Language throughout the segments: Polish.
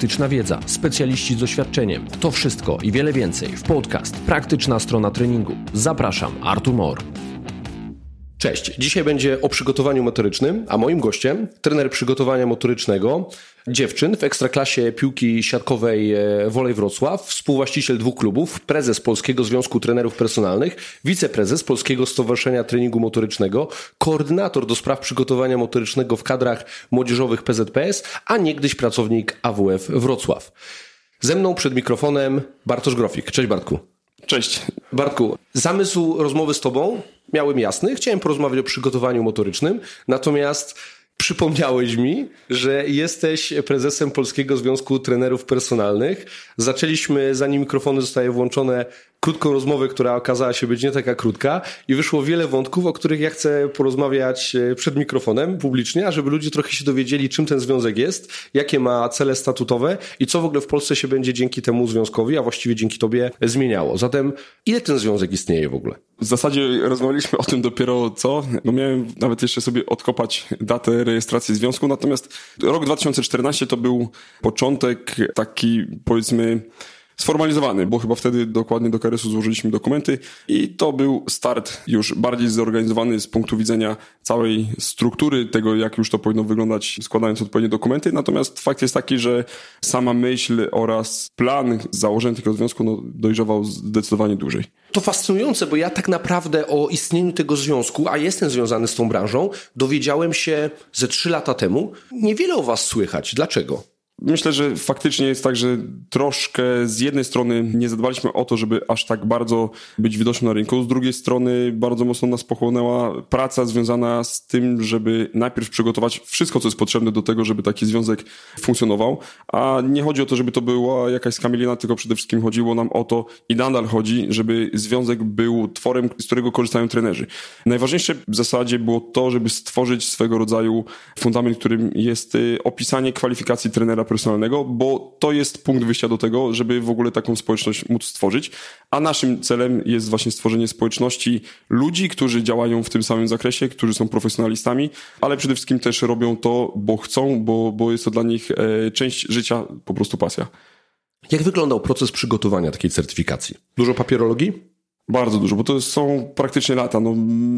praktyczna wiedza, specjaliści z doświadczeniem. To wszystko i wiele więcej w podcast Praktyczna strona treningu. Zapraszam, Artur Mor. Cześć, dzisiaj będzie o przygotowaniu motorycznym, a moim gościem trener przygotowania motorycznego dziewczyn w ekstraklasie piłki siatkowej e, Wolej Wrocław, współwłaściciel dwóch klubów, prezes Polskiego Związku Trenerów Personalnych, wiceprezes Polskiego Stowarzyszenia Treningu Motorycznego, koordynator do spraw przygotowania motorycznego w kadrach młodzieżowych PZPS, a niegdyś pracownik AWF Wrocław. Ze mną przed mikrofonem Bartosz Grofik. Cześć Bartku. Cześć. Bartku, zamysł rozmowy z Tobą miałem jasny. Chciałem porozmawiać o przygotowaniu motorycznym, natomiast przypomniałeś mi, że jesteś prezesem Polskiego Związku Trenerów Personalnych. Zaczęliśmy, zanim mikrofony zostały włączone, krótką rozmowę, która okazała się być nie taka krótka i wyszło wiele wątków, o których ja chcę porozmawiać e, przed mikrofonem publicznie, a żeby ludzie trochę się dowiedzieli, czym ten związek jest, jakie ma cele statutowe i co w ogóle w Polsce się będzie dzięki temu związkowi, a właściwie dzięki tobie zmieniało. Zatem ile ten związek istnieje w ogóle? W zasadzie rozmawialiśmy o tym dopiero co, no miałem nawet jeszcze sobie odkopać datę rejestracji związku, natomiast rok 2014 to był początek taki powiedzmy sformalizowany, bo chyba wtedy dokładnie do KRS-u złożyliśmy dokumenty i to był start już bardziej zorganizowany z punktu widzenia całej struktury tego, jak już to powinno wyglądać, składając odpowiednie dokumenty. Natomiast fakt jest taki, że sama myśl oraz plan założenia tego związku no, dojrzewał zdecydowanie dłużej. To fascynujące, bo ja tak naprawdę o istnieniu tego związku, a jestem związany z tą branżą, dowiedziałem się ze trzy lata temu. Niewiele o was słychać. Dlaczego? Myślę, że faktycznie jest tak, że troszkę z jednej strony nie zadbaliśmy o to, żeby aż tak bardzo być widocznym na rynku, z drugiej strony bardzo mocno nas pochłonęła praca związana z tym, żeby najpierw przygotować wszystko, co jest potrzebne do tego, żeby taki związek funkcjonował, a nie chodzi o to, żeby to była jakaś skamielina, tylko przede wszystkim chodziło nam o to i nadal chodzi, żeby związek był tworem, z którego korzystają trenerzy. Najważniejsze w zasadzie było to, żeby stworzyć swego rodzaju fundament, którym jest y, opisanie kwalifikacji trenera personalnego, bo to jest punkt wyjścia do tego, żeby w ogóle taką społeczność móc stworzyć. A naszym celem jest właśnie stworzenie społeczności ludzi, którzy działają w tym samym zakresie, którzy są profesjonalistami, ale przede wszystkim też robią to, bo chcą, bo, bo jest to dla nich e, część życia, po prostu pasja. Jak wyglądał proces przygotowania takiej certyfikacji? Dużo papierologii? Bardzo dużo, bo to są praktycznie lata. No,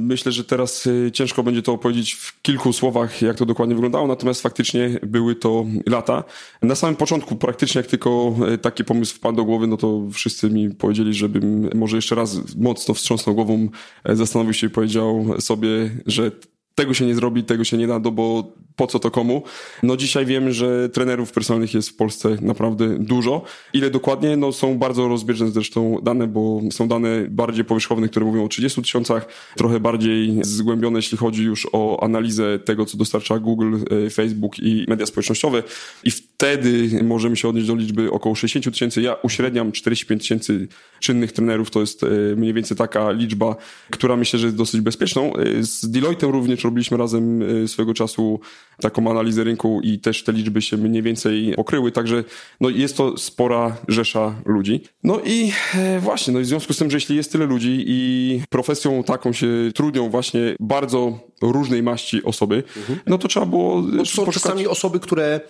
myślę, że teraz y, ciężko będzie to opowiedzieć w kilku słowach, jak to dokładnie wyglądało, natomiast faktycznie były to lata. Na samym początku, praktycznie jak tylko y, taki pomysł wpadł do głowy, no to wszyscy mi powiedzieli, żebym może jeszcze raz mocno wstrząsnął głową, e, zastanowił się i powiedział sobie, że tego się nie zrobi, tego się nie da, no bo po co to komu? No dzisiaj wiemy, że trenerów personalnych jest w Polsce naprawdę dużo. Ile dokładnie? No są bardzo rozbieżne zresztą dane, bo są dane bardziej powierzchowne, które mówią o 30 tysiącach, trochę bardziej zgłębione, jeśli chodzi już o analizę tego, co dostarcza Google, e, Facebook i media społecznościowe. I wtedy możemy się odnieść do liczby około 60 tysięcy. Ja uśredniam 45 tysięcy czynnych trenerów, to jest e, mniej więcej taka liczba, która myślę, że jest dosyć bezpieczną. E, z Deloitte'em również robiliśmy razem swego czasu taką analizę rynku i też te liczby się mniej więcej pokryły, także no jest to spora rzesza ludzi. No i e, właśnie, no i w związku z tym, że jeśli jest tyle ludzi i profesją taką się trudnią właśnie bardzo różnej maści osoby, mhm. no to trzeba było... No, są poszukać... czasami osoby, które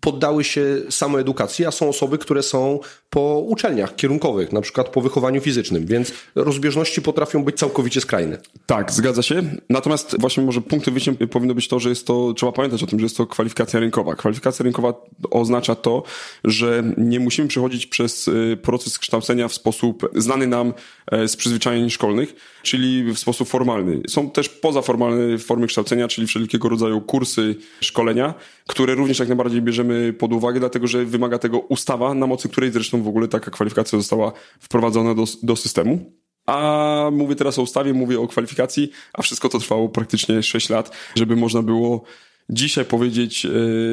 poddały się samoedukacji, a są osoby, które są po uczelniach kierunkowych, na przykład po wychowaniu fizycznym, więc rozbieżności potrafią być całkowicie skrajne. Tak, zgadza się. Natomiast właśnie może punktem wyjścia powinno być to, że jest to, trzeba pamiętać o tym, że jest to kwalifikacja rynkowa. Kwalifikacja rynkowa oznacza to, że nie musimy przechodzić przez y, proces kształcenia w sposób znany nam e, z przyzwyczajeń szkolnych, czyli w sposób formalny. Są też pozaformalne formy kształcenia, czyli wszelkiego rodzaju kursy, szkolenia, które również jak najbardziej bierzemy pod uwagę, dlatego że wymaga tego ustawa, na mocy której zresztą w ogóle taka kwalifikacja została wprowadzona do, do systemu. A mówię teraz o ustawie, mówię o kwalifikacji, a wszystko to trwało praktycznie 6 lat, żeby można było dzisiaj powiedzieć e,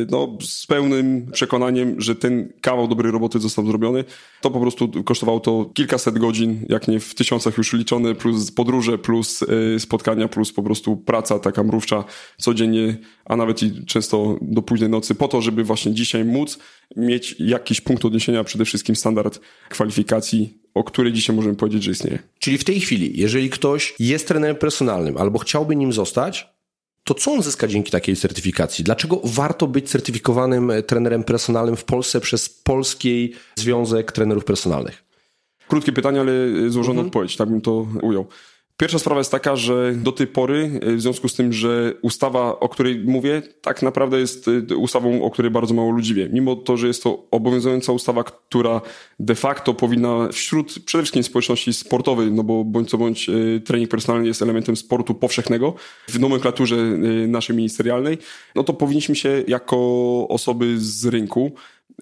no, z pełnym przekonaniem, że ten kawał dobrej roboty został zrobiony, to po prostu kosztowało to kilkaset godzin, jak nie w tysiącach już liczone, plus podróże, plus e, spotkania, plus po prostu praca taka mrówcza codziennie, a nawet i często do późnej nocy, po to, żeby właśnie dzisiaj móc mieć jakiś punkt odniesienia, przede wszystkim standard kwalifikacji o której dzisiaj możemy powiedzieć, że istnieje. Czyli w tej chwili, jeżeli ktoś jest trenerem personalnym albo chciałby nim zostać, to co on zyska dzięki takiej certyfikacji? Dlaczego warto być certyfikowanym trenerem personalnym w Polsce przez Polski Związek Trenerów Personalnych? Krótkie pytanie, ale złożona mhm. odpowiedź, tak bym to ujął. Pierwsza sprawa jest taka, że do tej pory, e, w związku z tym, że ustawa, o której mówię, tak naprawdę jest e, ustawą, o której bardzo mało ludzi wie. Mimo to, że jest to obowiązująca ustawa, która de facto powinna wśród przede wszystkim społeczności sportowej, no bo bądź co bądź e, trening personalny jest elementem sportu powszechnego w nomenklaturze naszej ministerialnej, no to powinniśmy się jako osoby z rynku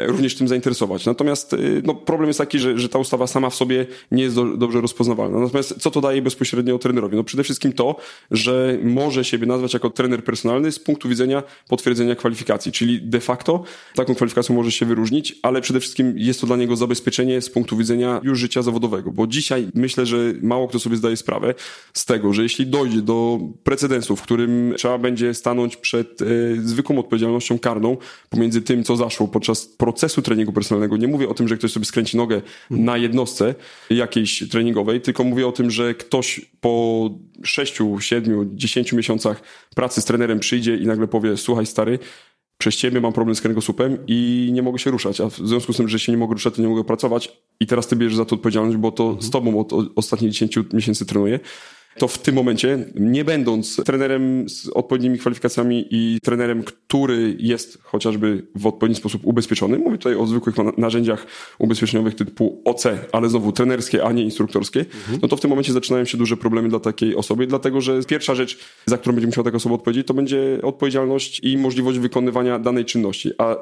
również tym zainteresować. Natomiast y, no, problem jest taki, że, że ta ustawa sama w sobie nie jest do, dobrze rozpoznawalna. Natomiast co to daje bezpośrednio trenerowi? No przede wszystkim to, że może siebie nazwać jako trener personalny z punktu widzenia potwierdzenia kwalifikacji, czyli de facto taką kwalifikacją może się wyróżnić, ale przede wszystkim jest to dla niego zabezpieczenie z punktu widzenia już życia zawodowego, bo dzisiaj myślę, że mało kto sobie zdaje sprawę z tego, że jeśli dojdzie do precedensu, w którym trzeba będzie stanąć przed e, zwykłą odpowiedzialnością karną pomiędzy tym, co zaszło podczas procesu treningu personalnego. Nie mówię o tym, że ktoś sobie skręci nogę na jednostce jakiejś treningowej, tylko mówię o tym, że ktoś po 6, 7, 10 miesiącach pracy z trenerem przyjdzie i nagle powie: Słuchaj, stary, przez ciebie mam problem z kręgosłupem i nie mogę się ruszać, a w związku z tym, że się nie mogę ruszać, to nie mogę pracować. I teraz ty bierzesz za to odpowiedzialność, bo to z tobą od, ostatnich 10 miesięcy trenuję to w tym momencie, nie będąc trenerem z odpowiednimi kwalifikacjami i trenerem, który jest chociażby w odpowiedni sposób ubezpieczony, mówię tutaj o zwykłych narzędziach ubezpieczeniowych typu OC, ale znowu trenerskie, a nie instruktorskie, mhm. no to w tym momencie zaczynają się duże problemy dla takiej osoby, dlatego że pierwsza rzecz, za którą będzie musiała taka osoba odpowiedzieć, to będzie odpowiedzialność i możliwość wykonywania danej czynności, a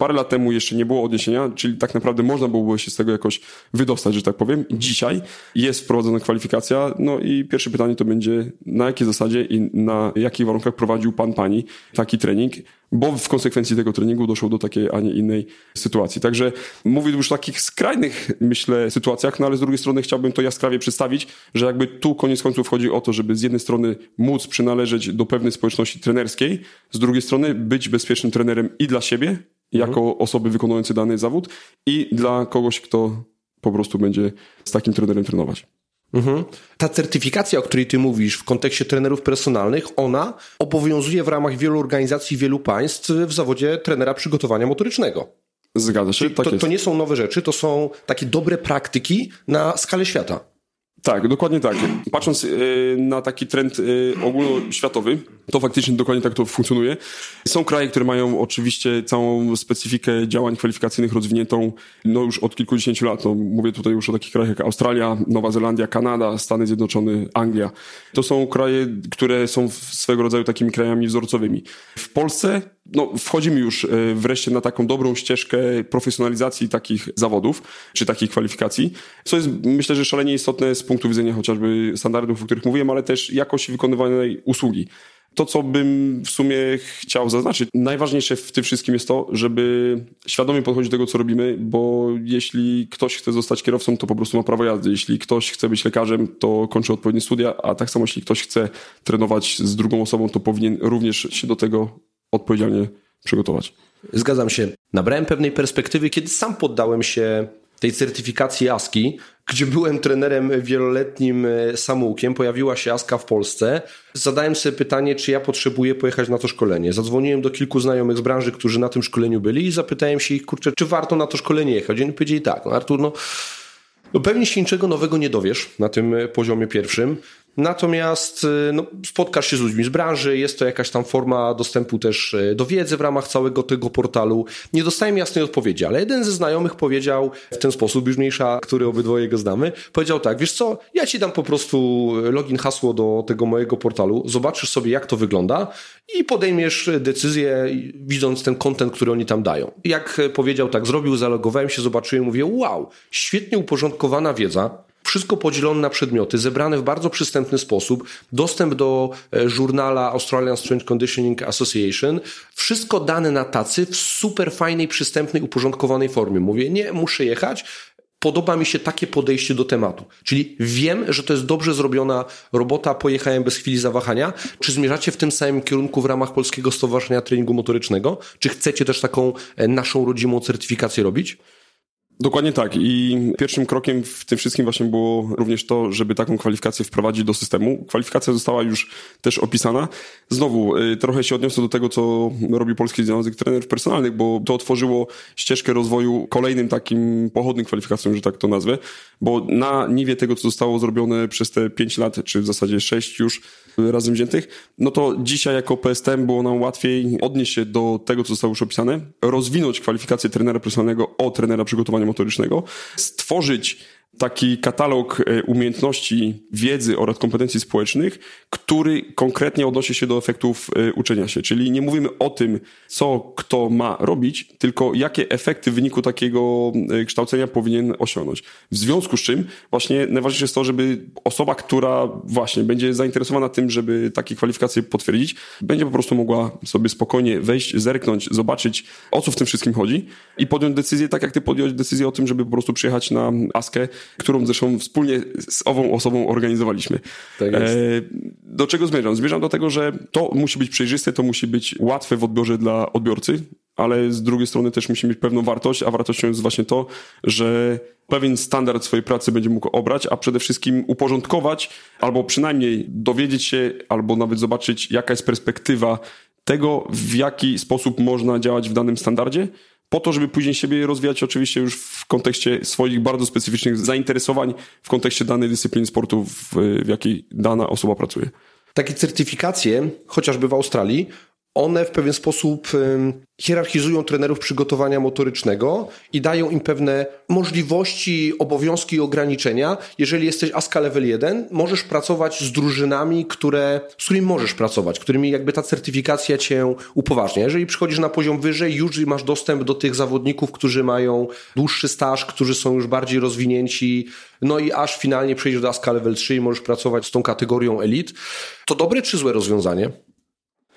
Parę lat temu jeszcze nie było odniesienia, czyli tak naprawdę można byłoby się z tego jakoś wydostać, że tak powiem. Dzisiaj jest wprowadzona kwalifikacja, no i pierwsze pytanie to będzie, na jakiej zasadzie i na jakich warunkach prowadził pan, pani taki trening, bo w konsekwencji tego treningu doszło do takiej, a nie innej sytuacji. Także mówię już o takich skrajnych, myślę, sytuacjach, no ale z drugiej strony chciałbym to jaskrawie przedstawić, że jakby tu koniec końców chodzi o to, żeby z jednej strony móc przynależeć do pewnej społeczności trenerskiej, z drugiej strony być bezpiecznym trenerem i dla siebie, jako mhm. osoby wykonujące dany zawód i dla kogoś, kto po prostu będzie z takim trenerem trenować. Mhm. Ta certyfikacja, o której ty mówisz w kontekście trenerów personalnych, ona obowiązuje w ramach wielu organizacji, wielu państw w zawodzie trenera przygotowania motorycznego. Zgadza się, tak to, to nie są nowe rzeczy, to są takie dobre praktyki na skalę świata. Tak, dokładnie tak. Patrząc y, na taki trend y, ogólnoświatowy, to faktycznie dokładnie tak to funkcjonuje. Są kraje, które mają oczywiście całą specyfikę działań kwalifikacyjnych rozwiniętą no już od kilkudziesięciu lat. No, mówię tutaj już o takich krajach jak Australia, Nowa Zelandia, Kanada, Stany Zjednoczone, Anglia. To są kraje, które są swego rodzaju takimi krajami wzorcowymi. W Polsce no, wchodzimy już e, wreszcie na taką dobrą ścieżkę profesjonalizacji takich zawodów, czy takich kwalifikacji, co jest myślę, że szalenie istotne z punktu widzenia chociażby standardów, o których mówiłem, ale też jakości wykonywanej usługi. To, co bym w sumie chciał zaznaczyć, najważniejsze w tym wszystkim jest to, żeby świadomie podchodzić do tego, co robimy, bo jeśli ktoś chce zostać kierowcą, to po prostu ma prawo jazdy. Jeśli ktoś chce być lekarzem, to kończy odpowiednie studia, a tak samo jeśli ktoś chce trenować z drugą osobą, to powinien również się do tego odpowiedzialnie przygotować. Zgadzam się. Nabrałem pewnej perspektywy, kiedy sam poddałem się tej certyfikacji ASKI, gdzie byłem trenerem wieloletnim e, samoukiem, pojawiła się ASKA w Polsce. Zadałem sobie pytanie, czy ja potrzebuję pojechać na to szkolenie. Zadzwoniłem do kilku znajomych z branży, którzy na tym szkoleniu byli i zapytałem się ich, kurczę, czy warto na to szkolenie jechać. Oni powiedzieli tak, no Artur, no, no pewnie się niczego nowego nie dowiesz na tym e, poziomie pierwszym. Natomiast y, no, spotkasz się z ludźmi z branży, jest to jakaś tam forma dostępu też y, do wiedzy w ramach całego tego portalu. Nie dostałem jasnej odpowiedzi, ale jeden ze znajomych powiedział w ten sposób, już mniejsza, który obydwoje go znamy, powiedział tak, wiesz co, ja ci dam po prostu login, hasło do tego mojego portalu, zobaczysz sobie jak to wygląda i podejmiesz decyzję widząc ten kontent, który oni tam dają. Jak powiedział, tak zrobił, zalogowałem się, zobaczyłem, mówię wow, świetnie uporządkowana wiedza, wszystko podzielone na przedmioty, zebrane w bardzo przystępny sposób, dostęp do e, żurnala Australian Strength Conditioning Association, wszystko dane na tacy w super fajnej, przystępnej, uporządkowanej formie. Mówię, nie, muszę jechać, podoba mi się takie podejście do tematu. Czyli wiem, że to jest dobrze zrobiona robota, pojechałem bez chwili zawahania. Czy zmierzacie w tym samym kierunku w ramach Polskiego Stowarzyszenia Treningu Motorycznego? Czy chcecie też taką e, naszą rodzimą certyfikację robić? Dokładnie tak. I pierwszym krokiem w tym wszystkim właśnie było również to, żeby taką kwalifikację wprowadzić do systemu. Kwalifikacja została już też opisana. Znowu, y, trochę się odniosę do tego, co robi Polski Związek Trenerów Personalnych, bo to otworzyło ścieżkę rozwoju kolejnym takim pochodnym kwalifikacjom, że tak to nazwę, bo na niwie tego, co zostało zrobione przez te 5 lat, czy w zasadzie 6 już razem wziętych, no to dzisiaj jako PSTM było nam łatwiej odnieść się do tego, co zostało już opisane, rozwinąć kwalifikację trenera personalnego o trenera przygotowania motorycznego, stworzyć taki katalog e, umiejętności, wiedzy oraz kompetencji społecznych, który konkretnie odnosi się do efektów e, uczenia się. Czyli nie mówimy o tym, co kto ma robić, tylko jakie efekty w wyniku takiego e, kształcenia powinien osiągnąć. W związku z czym właśnie najważniejsze jest to, żeby osoba, która właśnie będzie zainteresowana tym, żeby takie kwalifikacje potwierdzić, będzie po prostu mogła sobie spokojnie wejść, zerknąć, zobaczyć, o co w tym wszystkim chodzi i podjąć decyzję, tak jak ty podjąłeś decyzję o tym, żeby po prostu przyjechać na ASKę, którą zresztą wspólnie z ową osobą organizowaliśmy. Tak jest. E, do czego zmierzam? Zmierzam do tego, że to musi być przejrzyste, to musi być łatwe w odbiorze dla odbiorcy, ale z drugiej strony też musi mieć pewną wartość, a wartością jest właśnie to, że pewien standard swojej pracy będzie mógł obrać, a przede wszystkim uporządkować, albo przynajmniej dowiedzieć się, albo nawet zobaczyć, jaka jest perspektywa tego, w jaki sposób można działać w danym standardzie, po to, żeby później siebie rozwijać oczywiście już w kontekście swoich bardzo specyficznych zainteresowań, w kontekście danej dyscypliny sportu, w, w jakiej dana osoba pracuje. Takie certyfikacje, chociażby w Australii, one w pewien sposób hierarchizują trenerów przygotowania motorycznego i dają im pewne możliwości, obowiązki i ograniczenia. Jeżeli jesteś ASCA level 1, możesz pracować z drużynami, które, z którymi możesz pracować, którymi jakby ta certyfikacja cię upoważnia. Jeżeli przychodzisz na poziom wyżej, już masz dostęp do tych zawodników, którzy mają dłuższy staż, którzy są już bardziej rozwinięci, no i aż finalnie przejdziesz do ASCA level 3 i możesz pracować z tą kategorią elit. To dobre czy złe rozwiązanie?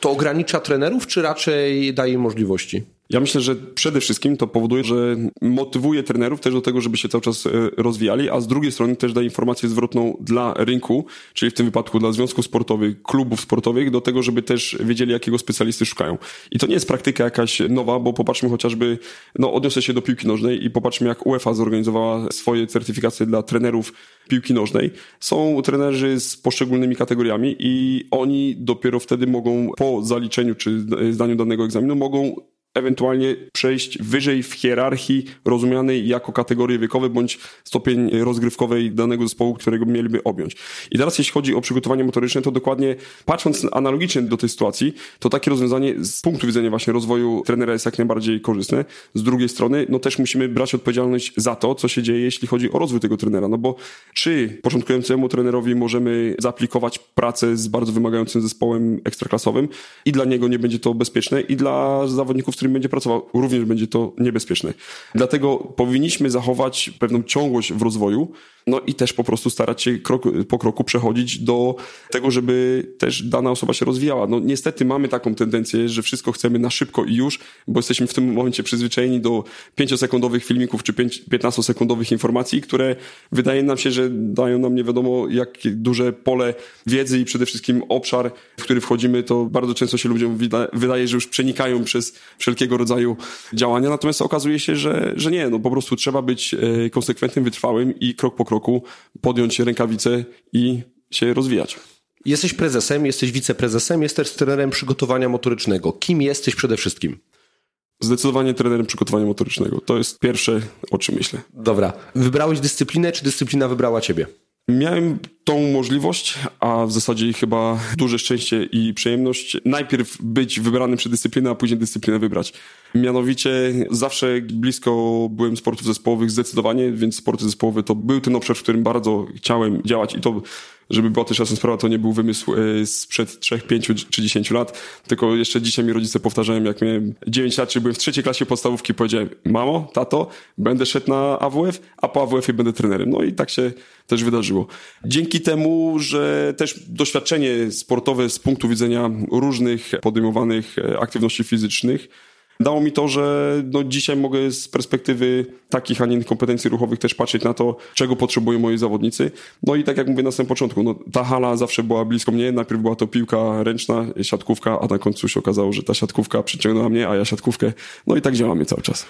To ogranicza trenerów, czy raczej daje możliwości? Ja myślę, że przede wszystkim to powoduje, że motywuje trenerów też do tego, żeby się cały czas e, rozwijali, a z drugiej strony też daje informację zwrotną dla rynku, czyli w tym wypadku dla związków sportowych, klubów sportowych, do tego, żeby też wiedzieli, jakiego specjalisty szukają. I to nie jest praktyka jakaś nowa, bo popatrzmy chociażby, no odniosę się do piłki nożnej i popatrzmy, jak UEFA zorganizowała swoje certyfikacje dla trenerów piłki nożnej. Są trenerzy z poszczególnymi kategoriami i oni dopiero wtedy mogą po zaliczeniu czy zdaniu danego egzaminu mogą ewentualnie przejść wyżej w hierarchii rozumianej jako kategorie wiekowe bądź stopień rozgrywkowej danego zespołu, którego mieliby objąć. I teraz jeśli chodzi o przygotowanie motoryczne, to dokładnie patrząc analogicznie do tej sytuacji, to takie rozwiązanie z punktu widzenia właśnie rozwoju trenera jest jak najbardziej korzystne. Z drugiej strony, no też musimy brać odpowiedzialność za to, co się dzieje, jeśli chodzi o rozwój tego trenera. No bo czy początkującemu trenerowi możemy zaaplikować pracę z bardzo wymagającym zespołem ekstraklasowym i dla niego nie będzie to bezpieczne i dla zawodników, którym będzie pracował, również będzie to niebezpieczne. Dlatego powinniśmy zachować pewną ciągłość w rozwoju, no i też po prostu starać się krok po kroku przechodzić do tego, żeby też dana osoba się rozwijała. No niestety mamy taką tendencję, że wszystko chcemy na szybko i już, bo jesteśmy w tym momencie przyzwyczajeni do 5-sekundowych filmików czy 15-sekundowych informacji, które wydaje nam się, że dają nam nie wiadomo jak duże pole wiedzy i przede wszystkim obszar, w który wchodzimy, to bardzo często się ludziom wydaje, że już przenikają przez wszelkiego rodzaju działania, natomiast okazuje się, że, że nie, no po prostu trzeba być e, konsekwentnym, wytrwałym i krok po kroku kroku podjąć rękawice i się rozwijać. Jesteś prezesem, jesteś wiceprezesem, jesteś trenerem przygotowania motorycznego. Kim jesteś przede wszystkim? Zdecydowanie trenerem przygotowania motorycznego. To jest pierwsze, o czym myślę. Dobra. Wybrałeś dyscyplinę, czy dyscyplina wybrała ciebie? Miałem tą możliwość, a w zasadzie chyba duże szczęście i przyjemność najpierw być wybranym przez dyscyplinę, a później dyscyplinę wybrać. Mianowicie zawsze blisko byłem sportów zespołowych zdecydowanie, więc sporty zespołowe to był ten obszar, w którym bardzo chciałem działać i to żeby była też jasna sprawa, to nie był wymysł e, sprzed 3, 5 czy 10 lat, tylko jeszcze dzisiaj mi rodzice powtarzają, jak miałem 9 lat, czy byłem w trzeciej klasie podstawówki, powiedziałem, mamo, tato, będę szedł na AWF, a po AWF-ie będę trenerem. No i tak się też wydarzyło. Dzięki temu, że też doświadczenie sportowe z punktu widzenia różnych podejmowanych e, aktywności fizycznych, dało mi to, że no dzisiaj mogę z perspektywy takich, a nie innych kompetencji ruchowych też patrzeć na to, czego potrzebują moi zawodnicy. No i tak jak mówię na samym początku, no, ta hala zawsze była blisko mnie. Najpierw była to piłka ręczna, siatkówka, a na końcu się okazało, że ta siatkówka przyciągnęła mnie, a ja siatkówkę. No i tak działamy cały czas.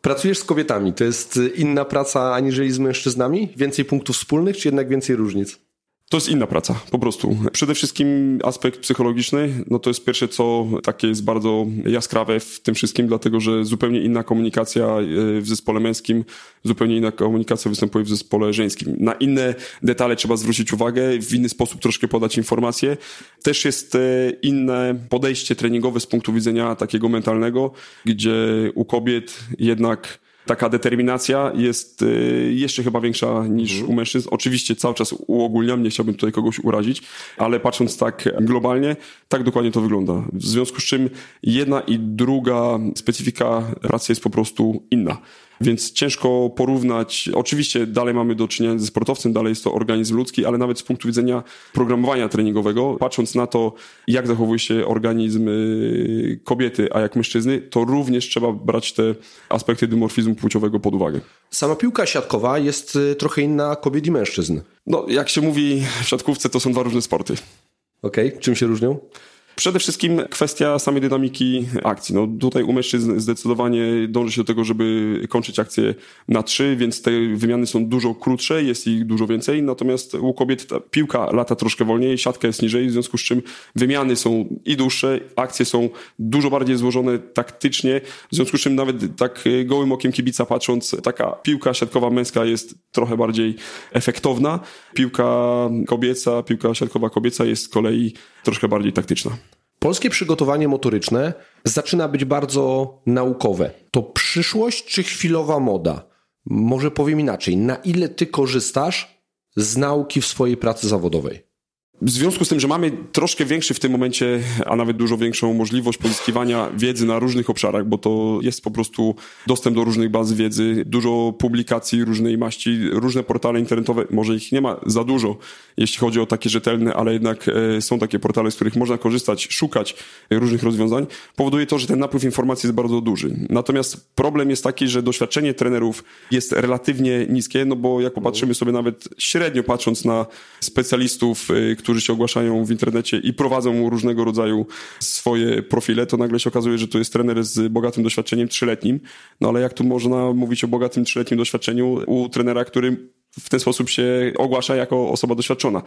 Pracujesz z kobietami, to jest inna praca aniżeli z mężczyznami? Więcej punktów wspólnych, czy jednak więcej różnic? To jest inna praca, po prostu. Przede wszystkim aspekt psychologiczny, no to jest pierwsze, co takie jest bardzo jaskrawe w tym wszystkim, dlatego że zupełnie inna komunikacja e, w zespole męskim, zupełnie inna komunikacja występuje w zespole żeńskim. Na inne detale trzeba zwrócić uwagę, w inny sposób troszkę podać informacje. Też jest e, inne podejście treningowe z punktu widzenia takiego mentalnego, gdzie u kobiet jednak taka determinacja jest y, jeszcze chyba większa niż mhm. u mężczyzn. Oczywiście cały czas uogólniam, nie chciałbym tutaj kogoś urazić, ale patrząc tak globalnie, tak dokładnie to wygląda. W związku z czym jedna i druga specyfika pracy jest po prostu inna. Więc ciężko porównać. Oczywiście dalej mamy do czynienia ze sportowcem, dalej jest to organizm ludzki, ale nawet z punktu widzenia programowania treningowego, patrząc na to, jak zachowuje się organizm y, kobiety, a jak mężczyzny, to również trzeba brać te aspekty dymorfizmu płciowego pod uwagę. Sama piłka siatkowa jest y, trochę inna kobiet i mężczyzn. No, jak się mówi w siatkówce, to są dwa różne sporty. Okej, okay. czym się różnią? Przede wszystkim kwestia samej dynamiki akcji. No tutaj u mężczyzn zdecydowanie dąży się do tego, żeby kończyć akcję na trzy, więc te wymiany są dużo krótsze, jest ich dużo więcej, natomiast u kobiet piłka lata troszkę wolniej, siatka jest niżej, w związku z czym wymiany są i dłuższe, akcje są dużo bardziej złożone taktycznie, w związku z czym nawet tak gołym okiem kibica patrząc, taka piłka siatkowa męska jest trochę bardziej efektowna. Piłka kobieca, piłka siatkowa kobieca jest z kolei troszkę bardziej taktyczna. Polskie przygotowanie motoryczne zaczyna być bardzo naukowe. To przyszłość czy chwilowa moda? Może powiem inaczej, na ile ty korzystasz z nauki w swojej pracy zawodowej? W związku z tym, że mamy troszkę większy w tym momencie, a nawet dużo większą możliwość pozyskiwania wiedzy na różnych obszarach, bo to jest po prostu dostęp do różnych baz wiedzy, dużo publikacji różnej maści, różne portale internetowe, może ich nie ma za dużo, jeśli chodzi o takie rzetelne, ale jednak e, są takie portale, z których można korzystać, szukać różnych rozwiązań, powoduje to, że ten napływ informacji jest bardzo duży. Natomiast problem jest taki, że doświadczenie trenerów jest relatywnie niskie, no bo jak popatrzymy sobie nawet średnio patrząc na specjalistów, e, którzy się ogłaszają w internecie i prowadzą różnego rodzaju swoje profile, to nagle się okazuje, że to jest trener z bogatym doświadczeniem trzyletnim. No ale jak tu można mówić o bogatym trzyletnim doświadczeniu u trenera, który w ten sposób się ogłasza jako osoba doświadczona.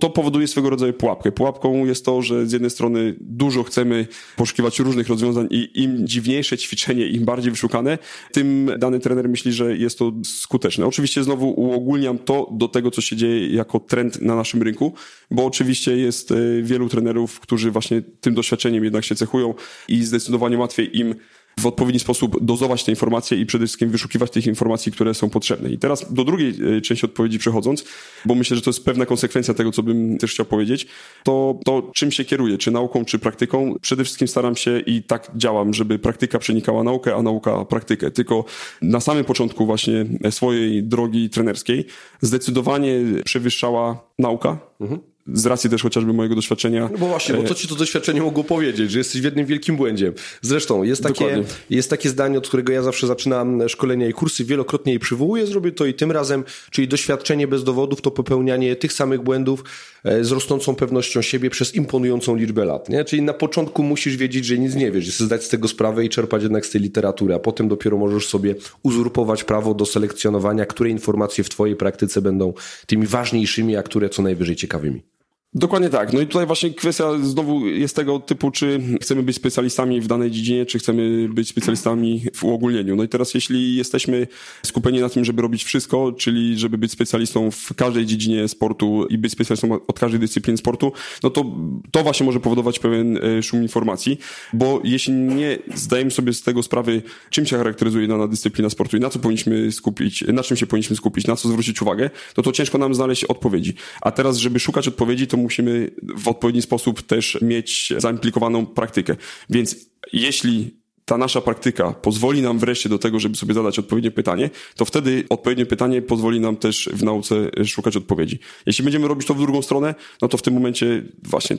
To powoduje swego rodzaju pułapkę. Pułapką jest to, że z jednej strony dużo chcemy poszukiwać różnych rozwiązań i im dziwniejsze ćwiczenie, im bardziej wyszukane, tym dany trener myśli, że jest to skuteczne. Oczywiście znowu uogólniam to do tego, co się dzieje jako trend na naszym rynku, bo oczywiście jest e, wielu trenerów, którzy właśnie tym doświadczeniem jednak się cechują i zdecydowanie łatwiej im w odpowiedni sposób dozować te informacje i przede wszystkim wyszukiwać tych informacji, które są potrzebne. I teraz do drugiej e, części odpowiedzi przechodząc, bo myślę, że to jest pewna konsekwencja tego, co bym też chciał powiedzieć, to, to czym się kieruję, czy nauką, czy praktyką, przede wszystkim staram się i tak działam, żeby praktyka przenikała naukę, a nauka praktykę. Tylko na samym początku właśnie swojej drogi trenerskiej zdecydowanie przewyższała nauka. Mhm z racji też chociażby mojego doświadczenia. No bo właśnie, bo co ci to doświadczenie mogło powiedzieć, że jesteś w jednym wielkim błędzie. Zresztą jest takie, jest takie zdanie, od którego ja zawsze zaczynam szkolenia i kursy, wielokrotnie je przywołuję, zrobię to i tym razem, czyli doświadczenie bez dowodów to popełnianie tych samych błędów e, z rosnącą pewnością siebie przez imponującą liczbę lat. Nie? Czyli na początku musisz wiedzieć, że nic nie wiesz, chcesz zdać z tego sprawę i czerpać jednak z tej literatury, a potem dopiero możesz sobie uzurpować prawo do selekcjonowania, które informacje w twojej praktyce będą tymi ważniejszymi, a które co najwyżej ciekawymi. Dokładnie tak. No i tutaj właśnie kwestia znowu jest tego typu, czy chcemy być specjalistami w danej dziedzinie, czy chcemy być specjalistami w uogólnieniu. No i teraz jeśli jesteśmy skupieni na tym, żeby robić wszystko, czyli żeby być specjalistą w każdej dziedzinie sportu i być specjalistą od każdej dyscypliny sportu, no to to właśnie może powodować pewien e, szum informacji, bo jeśli nie zdajemy sobie z tego sprawy, czym się charakteryzuje dana dyscyplina sportu i na co powinniśmy skupić, na czym się powinniśmy skupić, na co zwrócić uwagę, to to ciężko nam znaleźć odpowiedzi. A teraz, żeby szukać odpowiedzi, to musimy w odpowiedni sposób też mieć zaimplikowaną praktykę. Więc jeśli ta nasza praktyka pozwoli nam wreszcie do tego, żeby sobie zadać odpowiednie pytanie, to wtedy odpowiednie pytanie pozwoli nam też w nauce szukać odpowiedzi. Jeśli będziemy robić to w drugą stronę, no to w tym momencie właśnie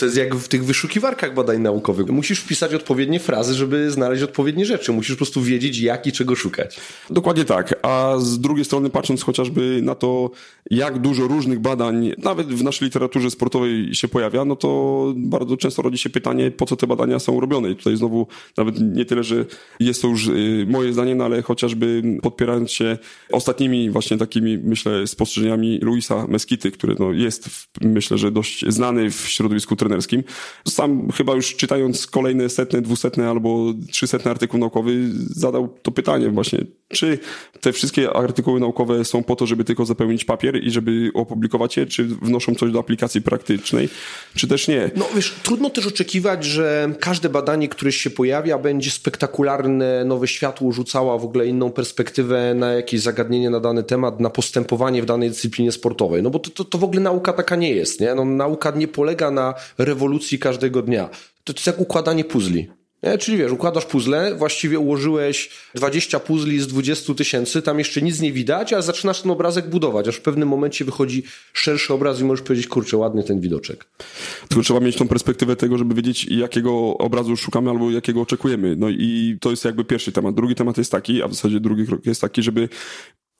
To jest jak w tych wyszukiwarkach badań naukowych. Musisz wpisać odpowiednie frazy, żeby znaleźć odpowiednie rzeczy. Musisz po prostu wiedzieć, jak i czego szukać. Dokładnie tak. A z drugiej strony, patrząc chociażby na to, jak dużo różnych badań, nawet w naszej literaturze sportowej się pojawia, no to bardzo często rodzi się pytanie, po co te badania są robione. I tutaj znowu nawet nie tyle, że jest to już y, moje zdanie, no ale chociażby podpierając się ostatnimi właśnie takimi, myślę, spostrzeżeniami Luisa Meskity, który no jest, myślę, że dość znany w środowisku Sam chyba już czytając kolejne setne, dwusetne albo trzysetne artykuł naukowy zadał to pytanie właśnie, czy te wszystkie artykuły naukowe są po to, żeby tylko zapełnić papier i żeby opublikować je, czy wnoszą coś do aplikacji praktycznej, czy też nie. No wiesz, trudno też oczekiwać, że każde badanie, które się pojawia, będzie spektakularne, nowe światło rzucała w ogóle inną perspektywę na jakieś zagadnienie na dany temat, na postępowanie w danej dyscyplinie sportowej. No bo to, to, to w ogóle nauka taka nie jest, nie? No, nauka nie polega na rewolucji każdego dnia. To jest jak układanie puzli. Nie? Czyli wiesz, układasz puzzle, właściwie ułożyłeś 20 puzli z 20 tysięcy, tam jeszcze nic nie widać, ale zaczynasz ten obrazek budować, aż w pewnym momencie wychodzi szerszy obraz i możesz powiedzieć, kurczę, ładny ten widoczek. Tylko trzeba mieć tą perspektywę tego, żeby wiedzieć, jakiego obrazu szukamy albo jakiego oczekujemy. No i to jest jakby pierwszy temat. Drugi temat jest taki, a w zasadzie drugi krok jest taki, żeby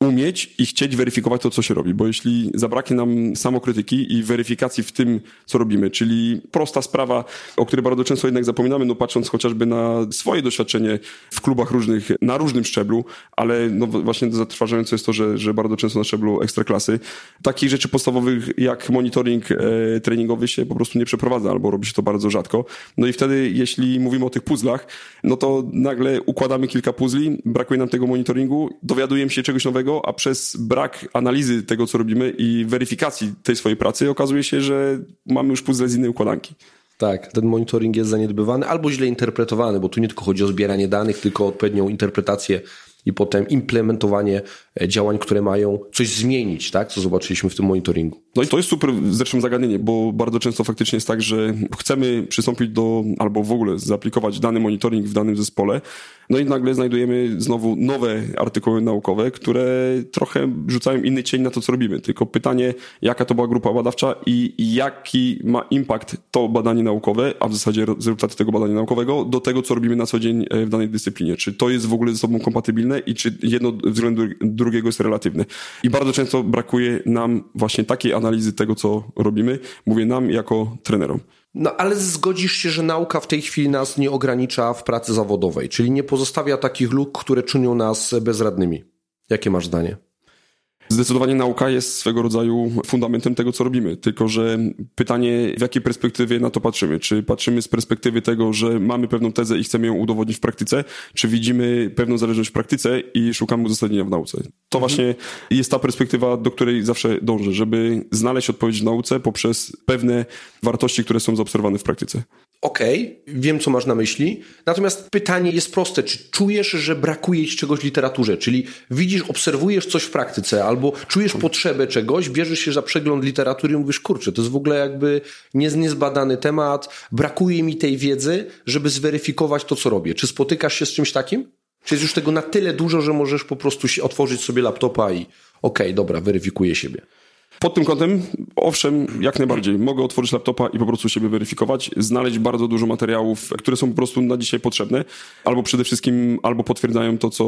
umieć i chcieć weryfikować to, co się robi, bo jeśli zabraknie nam samokrytyki i weryfikacji w tym, co robimy, czyli prosta sprawa, o której bardzo często jednak zapominamy, no patrząc chociażby na swoje doświadczenie w klubach różnych, na różnym szczeblu, ale no właśnie zatrważające jest to, że, że bardzo często na szczeblu ekstraklasy, takich rzeczy podstawowych jak monitoring e, treningowy się po prostu nie przeprowadza, albo robi się to bardzo rzadko. No i wtedy, jeśli mówimy o tych puzzlach, no to nagle układamy kilka puzli, brakuje nam tego monitoringu, dowiadujemy się czegoś nowego, a przez brak analizy tego, co robimy i weryfikacji tej swojej pracy okazuje się, że mamy już puzzle z innej układanki. Tak, ten monitoring jest zaniedbywany albo źle interpretowany, bo tu nie tylko chodzi o zbieranie danych, tylko o odpowiednią interpretację i potem implementowanie działań, które mają coś zmienić, tak? Co zobaczyliśmy w tym monitoringu. No i to jest super zresztą zagadnienie, bo bardzo często faktycznie jest tak, że chcemy przystąpić do, albo w ogóle zaaplikować dany monitoring w danym zespole, no i nagle znajdujemy znowu nowe artykuły naukowe, które trochę rzucają inny cień na to, co robimy. Tylko pytanie, jaka to była grupa badawcza i jaki ma impact to badanie naukowe, a w zasadzie rezultaty tego badania naukowego do tego, co robimy na co dzień e, w danej dyscyplinie. Czy to jest w ogóle ze sobą kompatybilne i czy jedno względu drugiego jest relatywne. I bardzo często brakuje nam właśnie takiej analizy tego, co robimy. Mówię nam jako trenerom. No ale zgodzisz się, że nauka w tej chwili nas nie ogranicza w pracy zawodowej, czyli nie pozostawia takich luk, które czynią nas bezradnymi. Jakie masz zdanie? Zdecydowanie nauka jest swego rodzaju fundamentem tego, co robimy. Tylko, że pytanie, w jakiej perspektywie na to patrzymy? Czy patrzymy z perspektywy tego, że mamy pewną tezę i chcemy ją udowodnić w praktyce, czy widzimy pewną zależność w praktyce i szukamy uzasadnienia w nauce? To mhm. właśnie jest ta perspektywa, do której zawsze dążę, żeby znaleźć odpowiedź w nauce poprzez pewne wartości, które są zaobserwowane w praktyce. Okej, okay, wiem co masz na myśli. Natomiast pytanie jest proste. Czy czujesz, że brakuje ci czegoś w literaturze? Czyli widzisz, obserwujesz coś w praktyce albo czujesz potrzebę czegoś, bierzesz się za przegląd literatury i mówisz, kurczę, to jest w ogóle jakby niezbadany temat, brakuje mi tej wiedzy, żeby zweryfikować to, co robię. Czy spotykasz się z czymś takim? Czy jest już tego na tyle dużo, że możesz po prostu otworzyć sobie laptopa i okej, okay, dobra, weryfikuję siebie. Pod tym kątem, owszem, jak najbardziej. Mogę otworzyć laptopa i po prostu siebie weryfikować, znaleźć bardzo dużo materiałów, które są po prostu na dzisiaj potrzebne, albo przede wszystkim albo potwierdzają to, co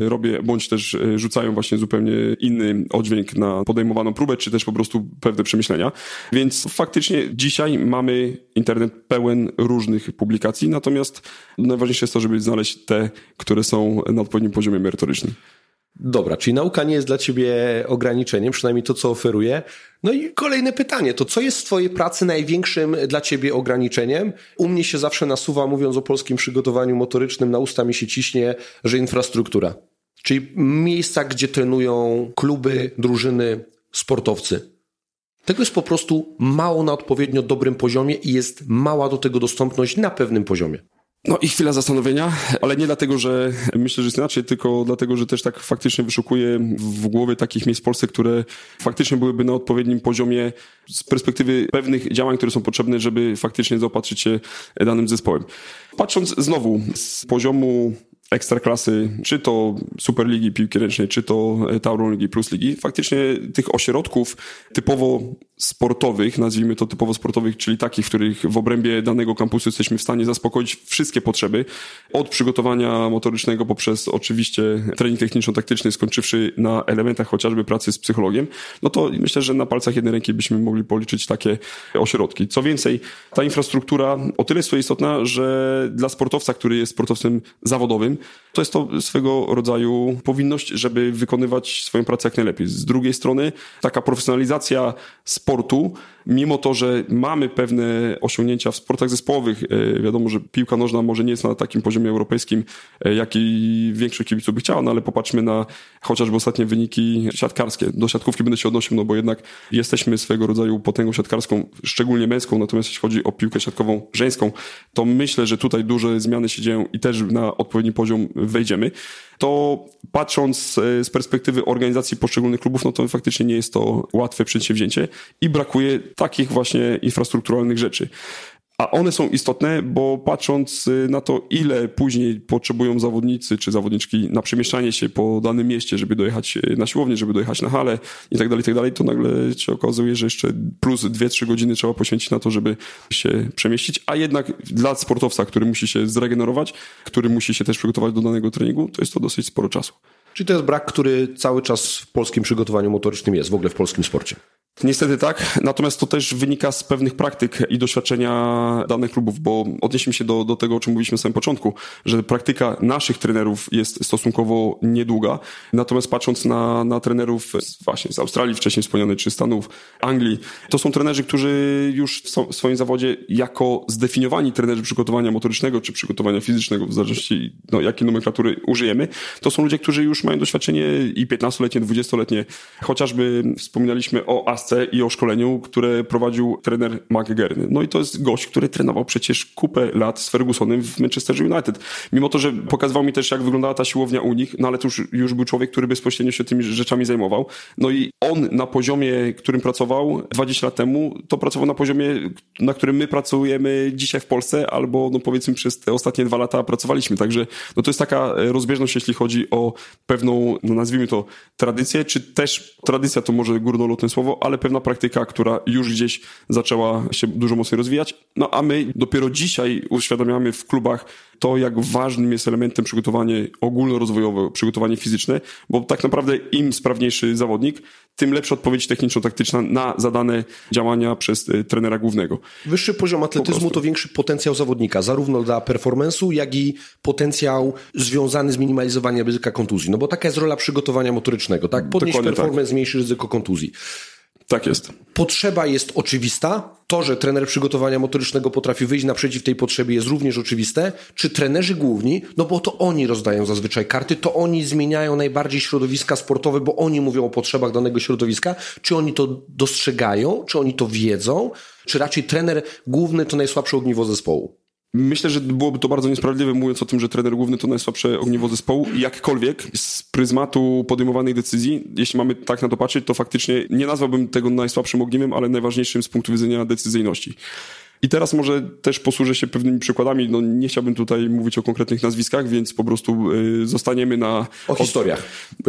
robię, bądź też e, rzucają właśnie zupełnie inny oddźwięk na podejmowaną próbę, czy też po prostu pewne przemyślenia. Więc faktycznie dzisiaj mamy internet pełen różnych publikacji, natomiast najważniejsze jest to, żeby znaleźć te, które są na odpowiednim poziomie merytorycznym. Dobra, czyli nauka nie jest dla ciebie ograniczeniem, przynajmniej to, co oferuje. No i kolejne pytanie, to co jest w twojej pracy największym dla ciebie ograniczeniem? U mnie się zawsze nasuwa, mówiąc o polskim przygotowaniu motorycznym, na usta mi się ciśnie, że infrastruktura. Czyli miejsca, gdzie trenują kluby, drużyny, sportowcy. Tego jest po prostu mało na odpowiednio dobrym poziomie i jest mała do tego dostępność na pewnym poziomie. No i chwila zastanowienia, ale nie dlatego, że myślę, że jest inaczej, tylko dlatego, że też tak faktycznie wyszukuję w głowie takich miejsc w Polsce, które faktycznie byłyby na odpowiednim poziomie z perspektywy pewnych działań, które są potrzebne, żeby faktycznie zaopatrzyć się danym zespołem. Patrząc znowu z poziomu ekstraklasy, czy to Superligi Piłki Ręcznej, czy to Tauron Ligi Plus Ligi, faktycznie tych ośrodków typowo sportowych, nazwijmy to typowo sportowych, czyli takich, w których w obrębie danego kampusu jesteśmy w stanie zaspokoić wszystkie potrzeby, od przygotowania motorycznego poprzez oczywiście trening techniczno-taktyczny, skończywszy na elementach chociażby pracy z psychologiem, no to myślę, że na palcach jednej ręki byśmy mogli policzyć takie ośrodki. Co więcej, ta infrastruktura o tyle jest to istotna, że dla sportowca, który jest sportowcem zawodowym, to jest to swego rodzaju powinność, żeby wykonywać swoją pracę jak najlepiej. Z drugiej strony taka profesjonalizacja mimo to, że mamy pewne osiągnięcia w sportach zespołowych, e, wiadomo, że piłka nożna może nie jest na takim poziomie europejskim, e, jaki większość kibiców by chciała, no ale popatrzmy na chociażby ostatnie wyniki siatkarskie. Do siatkówki będę się odnosił, no bo jednak jesteśmy swego rodzaju potęgą siatkarską, szczególnie męską, natomiast jeśli chodzi o piłkę siatkową żeńską, to myślę, że tutaj duże zmiany się dzieją i też na odpowiedni poziom wejdziemy to patrząc e, z perspektywy organizacji poszczególnych klubów, no to faktycznie nie jest to łatwe przedsięwzięcie i brakuje takich właśnie infrastrukturalnych rzeczy. A one są istotne, bo patrząc y, na to, ile później potrzebują zawodnicy czy zawodniczki na przemieszczanie się po danym mieście, żeby dojechać y, na siłownię, żeby dojechać na halę i tak dalej, tak dalej, to nagle się okazuje, że jeszcze plus 2-3 godziny trzeba poświęcić na to, żeby się przemieścić. A jednak dla sportowca, który musi się zregenerować, który musi się też przygotować do danego treningu, to jest to dosyć sporo czasu. Czyli to jest brak, który cały czas w polskim przygotowaniu motorycznym jest, w ogóle w polskim sporcie. Niestety tak, natomiast to też wynika z pewnych praktyk i doświadczenia danych klubów, bo odnieśmy się do, do tego, o czym mówiliśmy na samym początku, że praktyka naszych trenerów jest stosunkowo niedługa, natomiast patrząc na, na trenerów właśnie z Australii, wcześniej wspomniany, czy Stanów, Anglii, to są trenerzy, którzy już w swoim zawodzie jako zdefiniowani trenerzy przygotowania motorycznego, czy przygotowania fizycznego, w zależności no, jakiej nomenklatury użyjemy, to są ludzie, którzy już mają doświadczenie i 15-letnie, 20-letnie, chociażby wspominaliśmy o I o szkoleniu, które prowadził trener McGerny. No i to jest gość, który trenował przecież kupę lat z Fergusonem w Manchester United. Mimo to, że pokazywał mi też, jak wyglądała ta siłownia u nich, no ale to już, już był człowiek, który bezpośrednio się tymi rzeczami zajmował. No i on na poziomie, którym pracował 20 lat temu, to pracował na poziomie, na którym my pracujemy dzisiaj w Polsce, albo no powiedzmy przez te ostatnie dwa lata pracowaliśmy. Także no to jest taka rozbieżność, jeśli chodzi o pewną, no nazwijmy to tradycję, czy też tradycja to może górnolotne słowo, ale ale pewna praktyka, która już gdzieś zaczęła się dużo mocniej rozwijać. No a my dopiero dzisiaj uświadamiamy w klubach to, jak ważnym jest elementem przygotowanie ogólnorozwojowe, przygotowanie fizyczne, bo tak naprawdę im sprawniejszy zawodnik, tym lepsza odpowiedź techniczno-taktyczna na zadane działania przez y, trenera głównego. Wyższy poziom atletyzmu to większy potencjał zawodnika, zarówno dla performance'u, jak i potencjał związany z minimalizowaniem ryzyka kontuzji. No bo taka jest rola przygotowania motorycznego, tak? Podnieść Dokładnie performance, tak. zmniejszy ryzyko kontuzji. Tak jest. Potrzeba jest oczywista. To, że trener przygotowania motorycznego potrafi wyjść naprzeciw tej potrzebie jest również oczywiste. Czy trenerzy główni, no bo to oni rozdają zazwyczaj karty, to oni zmieniają najbardziej środowiska sportowe, bo oni mówią o potrzebach danego środowiska. Czy oni to dostrzegają? Czy oni to wiedzą? Czy raczej trener główny to najsłabsze ogniwo zespołu? Myślę, że byłoby to bardzo niesprawiedliwe, mówiąc o tym, że trener główny to najsłabsze ogniwo zespołu. Jakkolwiek z pryzmatu podejmowanych decyzji, jeśli mamy tak na to patrzeć, to faktycznie nie nazwałbym tego najsłabszym ogniwem, ale najważniejszym z punktu widzenia decyzyjności. I teraz może też posłużę się pewnymi przykładami. No, nie chciałbym tutaj mówić o konkretnych nazwiskach, więc po prostu y, zostaniemy na... O historiach.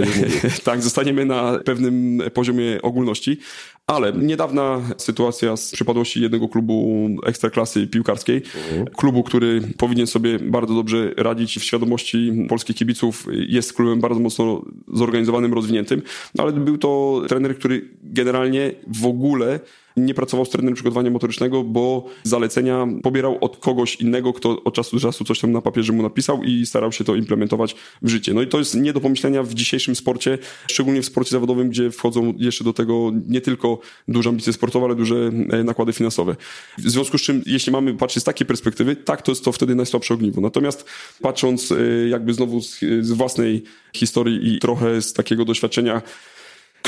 tak, zostaniemy na pewnym poziomie ogólności. Ale niedawna sytuacja z przypadłości jednego klubu ekstraklasy piłkarskiej, mhm. klubu, który powinien sobie bardzo dobrze radzić w świadomości polskich kibiców, jest klubem bardzo mocno zorganizowanym, rozwiniętym, no ale był to trener, który generalnie w ogóle nie pracował z trenerem przygotowania motorycznego, bo zalecenia pobierał od kogoś innego, kto od czasu do czasu coś tam na papierze mu napisał i starał się to implementować w życie. No i to jest nie do pomyślenia w dzisiejszym sporcie, szczególnie w sporcie zawodowym, gdzie wchodzą jeszcze do tego nie tylko duże ambicje sportowe, ale duże e, nakłady finansowe. W związku z czym, jeśli mamy patrzeć z takiej perspektywy, tak, to jest to wtedy najsłabsze ogniwo. Natomiast patrząc e, jakby znowu z, z własnej historii i trochę z takiego doświadczenia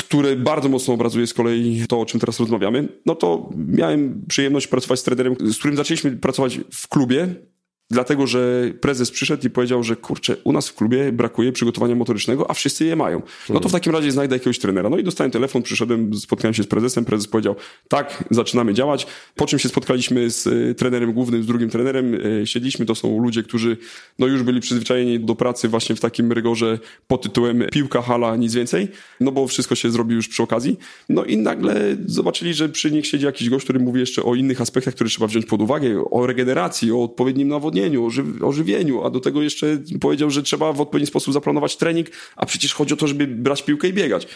który bardzo mocno obrazuje z kolei to, o czym teraz rozmawiamy, no to miałem przyjemność pracować z trenerem, z którym zaczęliśmy pracować w klubie, dlatego że prezes przyszedł i powiedział, że kurczę, u nas w klubie brakuje przygotowania motorycznego, a wszyscy je mają. No to w takim razie znajdę jakiegoś trenera. No i dostałem telefon, przyszedłem, spotkałem się z prezesem, prezes powiedział, tak, zaczynamy działać, po czym się spotkaliśmy z y, trenerem głównym, z drugim trenerem, y, siedliśmy, to są ludzie, którzy no już byli przyzwyczajeni do pracy właśnie w takim rygorze pod tytułem piłka, hala, nic więcej, no bo wszystko się zrobi już przy okazji. No i nagle zobaczyli, że przy nich siedzi jakiś gość, który mówi jeszcze o innych aspektach, które trzeba wziąć pod uwagę, o regeneracji, o odpowiednim nawodnieniu, o żywieniu, a do tego jeszcze powiedział, że trzeba w odpowiedni sposób zaplanować trening, a przecież chodzi o to, żeby brać piłkę i biegać.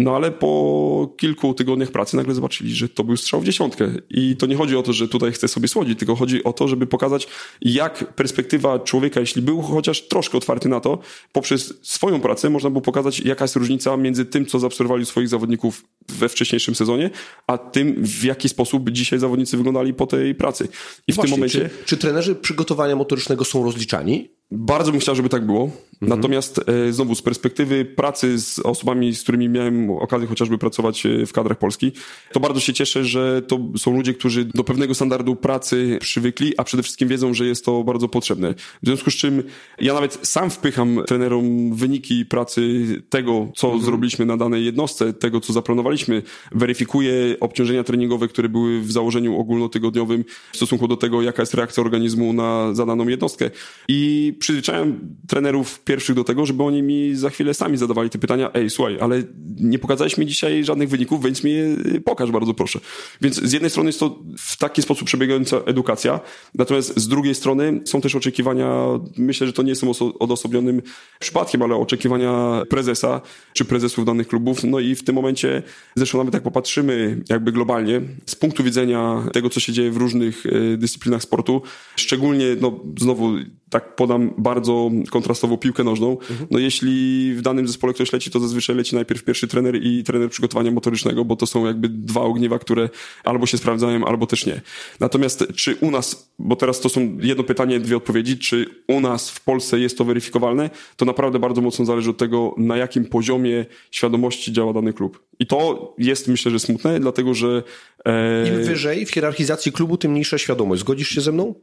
No ale po kilku tygodniach pracy nagle zobaczyli, że to był strzał w dziesiątkę. I to nie chodzi o to, że tutaj chcę sobie słodzić, tylko chodzi o to, żeby pokazać, jak perspektywa człowieka, jeśli był chociaż troszkę otwarty na to, poprzez swoją pracę można było pokazać, jaka jest różnica między tym, co zaobserwowali swoich zawodników we wcześniejszym sezonie, a tym, w jaki sposób dzisiaj zawodnicy wyglądali po tej pracy. I w Właśnie, tym momencie. Czy, czy trenerzy przygotowania motorycznego są rozliczani? Bardzo bym chciał, żeby tak było. Mhm. Natomiast e, znowu z perspektywy pracy z osobami, z którymi miałem okazję chociażby pracować e, w kadrach Polski, to bardzo się cieszę, że to są ludzie, którzy do pewnego standardu pracy przywykli, a przede wszystkim wiedzą, że jest to bardzo potrzebne. W związku z czym ja nawet sam wpycham trenerom wyniki pracy tego, co mhm. zrobiliśmy na danej jednostce, tego, co zaplanowaliśmy, weryfikuję obciążenia treningowe, które były w założeniu ogólnotygodniowym w stosunku do tego, jaka jest reakcja organizmu na zadaną jednostkę. I przyzwyczajam trenerów pierwszych do tego, żeby oni mi za chwilę sami zadawali te pytania, ej, słuchaj, ale nie pokazałeś mi dzisiaj żadnych wyników, więc mi je pokaż bardzo proszę. Więc z jednej strony jest to w taki sposób przebiegająca edukacja, natomiast z drugiej strony są też oczekiwania, myślę, że to nie jestem odosobnionym przypadkiem, ale oczekiwania prezesa czy prezesów danych klubów, no i w tym momencie, zresztą nawet jak popatrzymy jakby globalnie, z punktu widzenia tego, co się dzieje w różnych e, dyscyplinach sportu, szczególnie, no znowu tak podam bardzo kontrastową piłkę nożną. Mhm. No jeśli w danym zespole ktoś leci, to zazwyczaj leci najpierw pierwszy trener i trener przygotowania motorycznego, bo to są jakby dwa ogniwa, które albo się sprawdzają, albo też nie. Natomiast czy u nas, bo teraz to są jedno pytanie, dwie odpowiedzi, czy u nas w Polsce jest to weryfikowalne, to naprawdę bardzo mocno zależy od tego, na jakim poziomie świadomości działa dany klub. I to jest myślę, że smutne, dlatego że... E... Im wyżej w hierarchizacji klubu, tym mniejsza świadomość. Zgodzisz się ze mną?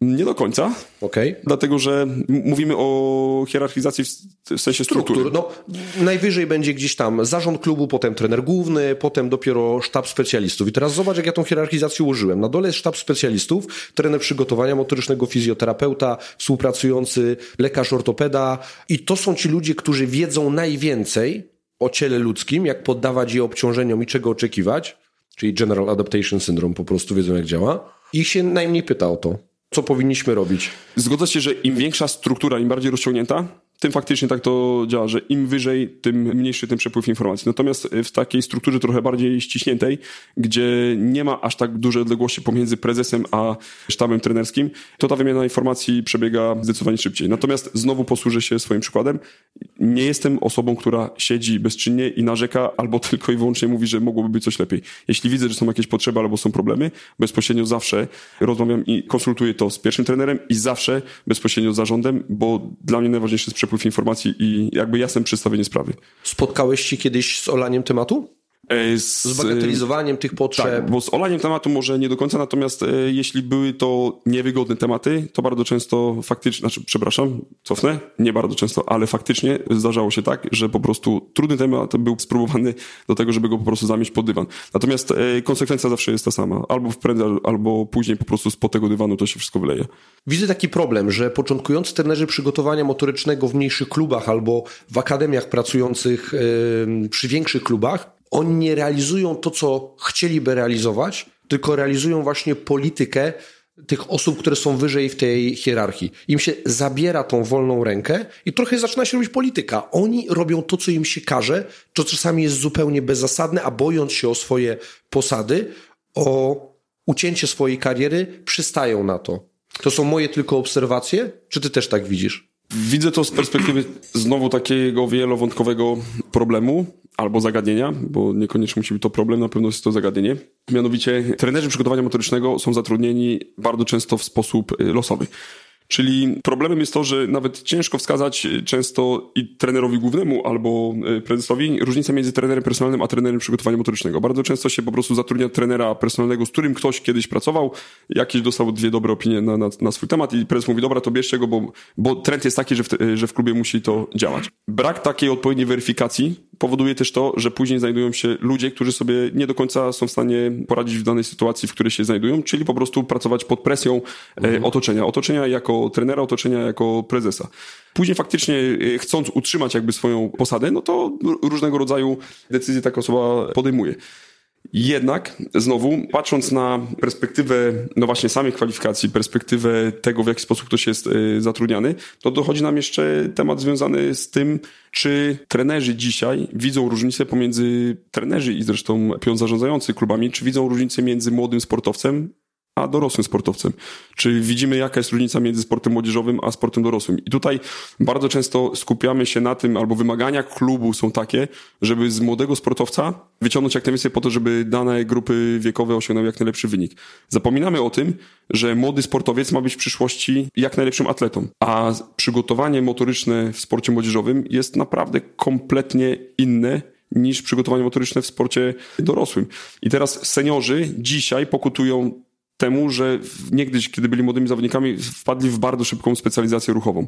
Nie do końca. Okay. Dlatego, że mówimy o hierarchizacji w sensie struktury. Struktur. No, najwyżej będzie gdzieś tam zarząd klubu, potem trener główny, potem dopiero sztab specjalistów. I teraz zobacz, jak ja tą hierarchizację ułożyłem. Na dole jest sztab specjalistów, trener przygotowania motorycznego, fizjoterapeuta, współpracujący, lekarz ortopeda. I to są ci ludzie, którzy wiedzą najwięcej o ciele ludzkim, jak poddawać je obciążeniom i czego oczekiwać. Czyli General Adaptation Syndrome, po prostu wiedzą, jak działa. Ich się najmniej pyta o to co powinniśmy robić. Zgodzę się, że im większa struktura, im bardziej rozciągnięta, tym faktycznie tak to działa, że im wyżej, tym mniejszy ten przepływ informacji. Natomiast w takiej strukturze trochę bardziej ściśniętej, gdzie nie ma aż tak dużej odległości pomiędzy prezesem a sztabem trenerskim, to ta wymiana informacji przebiega zdecydowanie szybciej. Natomiast znowu posłużę się swoim przykładem. Nie jestem osobą, która siedzi bezczynnie i narzeka albo tylko i wyłącznie mówi, że mogłoby być coś lepiej. Jeśli widzę, że są jakieś potrzeby albo są problemy, bezpośrednio zawsze rozmawiam i konsultuję to z pierwszym trenerem i zawsze bezpośrednio z zarządem, bo dla mnie najważniejsze jest przepływ informacji i jakby jasne przedstawienie sprawy. Spotkałeś się kiedyś z olaniem tematu? E, z, z bagatelizowaniem tych potrzeb. Tak, bo z olaniem tematu może nie do końca, natomiast e, jeśli były to niewygodne tematy, to bardzo często faktycznie, znaczy przepraszam, cofnę, nie bardzo często, ale faktycznie zdarzało się tak, że po prostu trudny temat był spróbowany do tego, żeby go po prostu zamieść pod dywan. Natomiast e, konsekwencja zawsze jest ta sama. Albo wprędza, albo później po prostu spod tego dywanu to się wszystko wyleje. Widzę taki problem, że początkujący trenerzy przygotowania motorycznego w mniejszych klubach albo w akademiach pracujących przy większych klubach oni nie realizują to, co chcieliby realizować, tylko realizują właśnie politykę tych osób, które są wyżej w tej hierarchii. Im się zabiera tą wolną rękę i trochę zaczyna się robić polityka. Oni robią to, co im się każe, co czasami jest zupełnie bezzasadne, a bojąc się o swoje posady, o ucięcie swojej kariery, przystają na to. To są moje tylko obserwacje, czy ty też tak widzisz? Widzę to z perspektywy znowu takiego wielowątkowego problemu albo zagadnienia, bo niekoniecznie musi być to problem, na pewno jest to zagadnienie. Mianowicie trenerzy przygotowania motorycznego są zatrudnieni bardzo często w sposób y, losowy. Czyli problemem jest to, że nawet ciężko wskazać często i trenerowi głównemu albo e, prezesowi różnicę między trenerem personalnym a trenerem przygotowania motorycznego. Bardzo często się po prostu zatrudnia trenera personalnego, z którym ktoś kiedyś pracował, jakieś dostał dwie dobre opinie na, na, na swój temat i prezes mówi, dobra, to bierzcie go, bo, bo trend jest taki, że w, że w klubie musi to działać. Brak takiej odpowiedniej weryfikacji powoduje też to, że później znajdują się ludzie, którzy sobie nie do końca są w stanie poradzić w danej sytuacji, w której się znajdują, czyli po prostu pracować pod presją e, mhm. otoczenia. Otoczenia jako trenera, otoczenia jako prezesa. Później faktycznie e, chcąc utrzymać jakby swoją posadę, no to różnego rodzaju decyzje taka osoba podejmuje. Jednak znowu, patrząc na perspektywę, no właśnie samej kwalifikacji, perspektywę tego, w jaki sposób ktoś jest y, zatrudniany, to dochodzi nam jeszcze temat związany z tym, czy trenerzy dzisiaj widzą różnicę pomiędzy trenerzy i zresztą pion zarządzający klubami, czy widzą różnicę między młodym sportowcem a dorosłym sportowcem. Czy widzimy, jaka jest różnica między sportem młodzieżowym a sportem dorosłym. I tutaj bardzo często skupiamy się na tym, albo wymagania klubu są takie, żeby z młodego sportowca wyciągnąć jak najwięcej po to, żeby dane grupy wiekowe osiągnęły jak najlepszy wynik. Zapominamy o tym, że młody sportowiec ma być w przyszłości jak najlepszym atletą, a przygotowanie motoryczne w sporcie młodzieżowym jest naprawdę kompletnie inne niż przygotowanie motoryczne w sporcie dorosłym. I teraz seniorzy dzisiaj pokutują temu, że niegdyś, kiedy byli młodymi zawodnikami, wpadli w bardzo szybką specjalizację ruchową.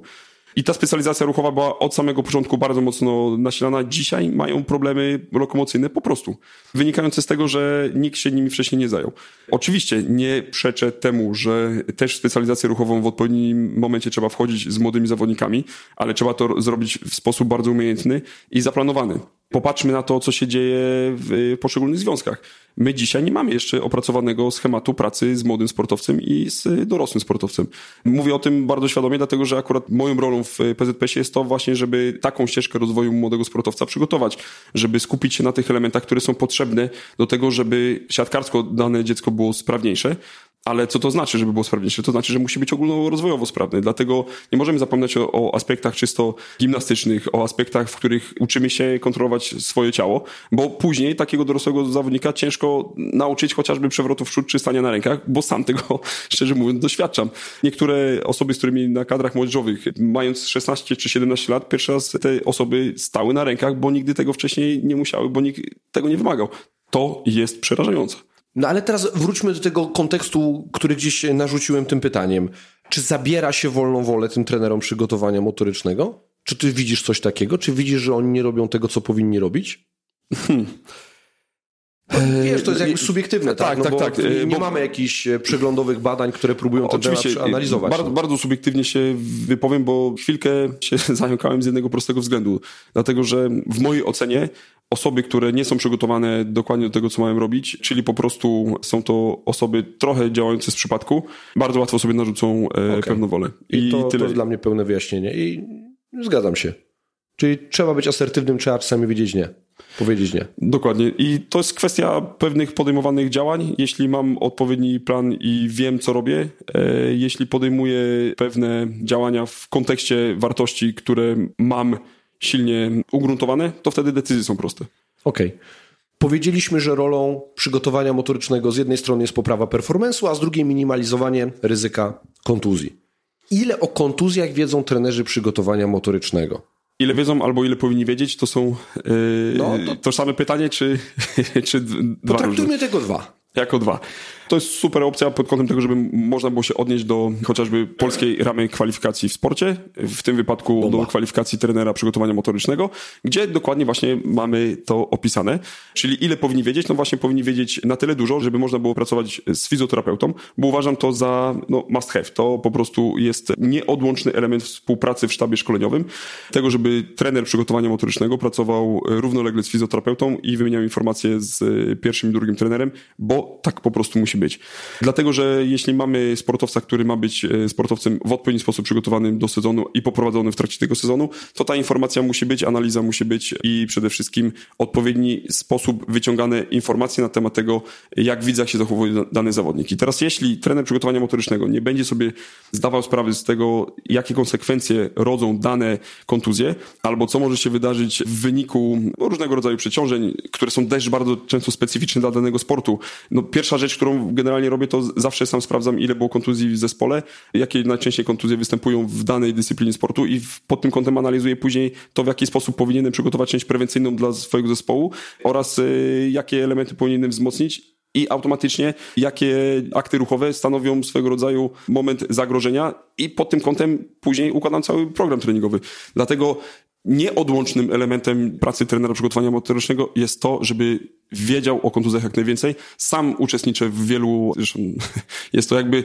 I ta specjalizacja ruchowa była od samego początku bardzo mocno nasilana. Dzisiaj mają problemy lokomocyjne po prostu, wynikające z tego, że nikt się nimi wcześniej nie zajął. Oczywiście nie przeczę temu, że też specjalizację ruchową w odpowiednim momencie trzeba wchodzić z młodymi zawodnikami, ale trzeba to zrobić w sposób bardzo umiejętny i zaplanowany. Popatrzmy na to, co się dzieje w poszczególnych związkach. My dzisiaj nie mamy jeszcze opracowanego schematu pracy z młodym sportowcem i z dorosłym sportowcem. Mówię o tym bardzo świadomie, dlatego że akurat moją rolą w PZPS jest to właśnie, żeby taką ścieżkę rozwoju młodego sportowca przygotować, żeby skupić się na tych elementach, które są potrzebne do tego, żeby siatkarsko dane dziecko było sprawniejsze, ale co to znaczy, żeby było sprawniejsze? To znaczy, że musi być ogólnorozwojowo sprawny. Dlatego nie możemy zapominać o, o, aspektach czysto gimnastycznych, o aspektach, w których uczymy się kontrolować swoje ciało, bo później takiego dorosłego zawodnika ciężko nauczyć chociażby przewrotów w przód czy stania na rękach, bo sam tego, szczerze mówiąc, doświadczam. Niektóre osoby, z którymi na kadrach młodzieżowych, mając 16 czy 17 lat, pierwszy raz te osoby stały na rękach, bo nigdy tego wcześniej nie musiały, bo nikt tego nie wymagał. To jest przerażające. No ale teraz wróćmy do tego kontekstu, który gdzieś narzuciłem tym pytaniem. Czy zabiera się wolną wolę tym trenerom przygotowania motorycznego? Czy ty widzisz coś takiego? Czy widzisz, że oni nie robią tego, co powinni robić? No, wiesz, to jest jakby subiektywne, tak? Tak, no tak, tak. Nie, nie bo... mamy jakichś e, przeglądowych badań, które próbują ten temat analizować. Bardzo, bardzo subiektywnie się wypowiem, bo chwilkę się zająkałem z jednego prostego względu. Dlatego, że w mojej ocenie osoby, które nie są przygotowane dokładnie do tego, co mają robić, czyli po prostu są to osoby trochę działające z przypadku, bardzo łatwo sobie narzucą e, okay. pewną wolę. I, I to, tyle. to jest dla mnie pełne wyjaśnienie. I zgadzam się. Czyli trzeba być asertywnym, trzeba czasami wiedzieć nie. Powiedzieć nie. Dokładnie. I to jest kwestia pewnych podejmowanych działań. Jeśli mam odpowiedni plan i wiem, co robię, e, jeśli podejmuję pewne działania w kontekście wartości, które mam silnie ugruntowane, to wtedy decyzje są proste. Okej. Okay. Powiedzieliśmy, że rolą przygotowania motorycznego z jednej strony jest poprawa performance'u, a z drugiej minimalizowanie ryzyka kontuzji. Ile o kontuzjach wiedzą trenerzy przygotowania motorycznego? Ile wiedzą albo ile powinni wiedzieć, to są yy, no, to... tożsame pytanie, czy, czy dwa Potraktujmy tego dwa. Jako dwa. To jest super opcja pod kątem tego, żeby można było się odnieść do chociażby polskiej ramy kwalifikacji w sporcie, w tym wypadku Bomba. do kwalifikacji trenera przygotowania motorycznego, gdzie dokładnie właśnie mamy to opisane. Czyli ile powinni wiedzieć? No właśnie powinni wiedzieć na tyle dużo, żeby można było pracować z fizjoterapeutą, bo uważam to za no, must have. To po prostu jest nieodłączny element współpracy w sztabie szkoleniowym, tego, żeby trener przygotowania motorycznego pracował równolegle z fizjoterapeutą i wymieniał informacje z pierwszym i drugim trenerem, bo tak po prostu musi być. Dlatego, że jeśli mamy sportowca, który ma być e, sportowcem w odpowiedni sposób przygotowanym do sezonu i poprowadzonym w trakcie tego sezonu, to ta informacja musi być, analiza musi być i przede wszystkim odpowiedni sposób wyciągane informacje na temat tego, jak w widzach się zachowuje dany zawodnik. I teraz jeśli trener przygotowania motorycznego nie będzie sobie zdawał sprawy z tego, jakie konsekwencje rodzą dane kontuzje, albo co może się wydarzyć w wyniku różnego rodzaju przeciążeń, które są też bardzo często specyficzne dla danego sportu. No, pierwsza rzecz, którą generalnie robię to, zawsze sam sprawdzam, ile było kontuzji w zespole, jakie najczęściej kontuzje występują w danej dyscyplinie sportu i pod tym kątem analizuję później to, w jaki sposób powinienem przygotować część prewencyjną dla swojego zespołu oraz y, jakie elementy powinienem wzmocnić i automatycznie jakie akty ruchowe stanowią swego rodzaju moment zagrożenia i pod tym kątem później układam cały program treningowy. Dlatego nieodłącznym elementem pracy trenera przygotowania motorycznego jest to, żeby wiedział o kontuzjach jak najwięcej. Sam uczestniczę w wielu, zresztą jest to jakby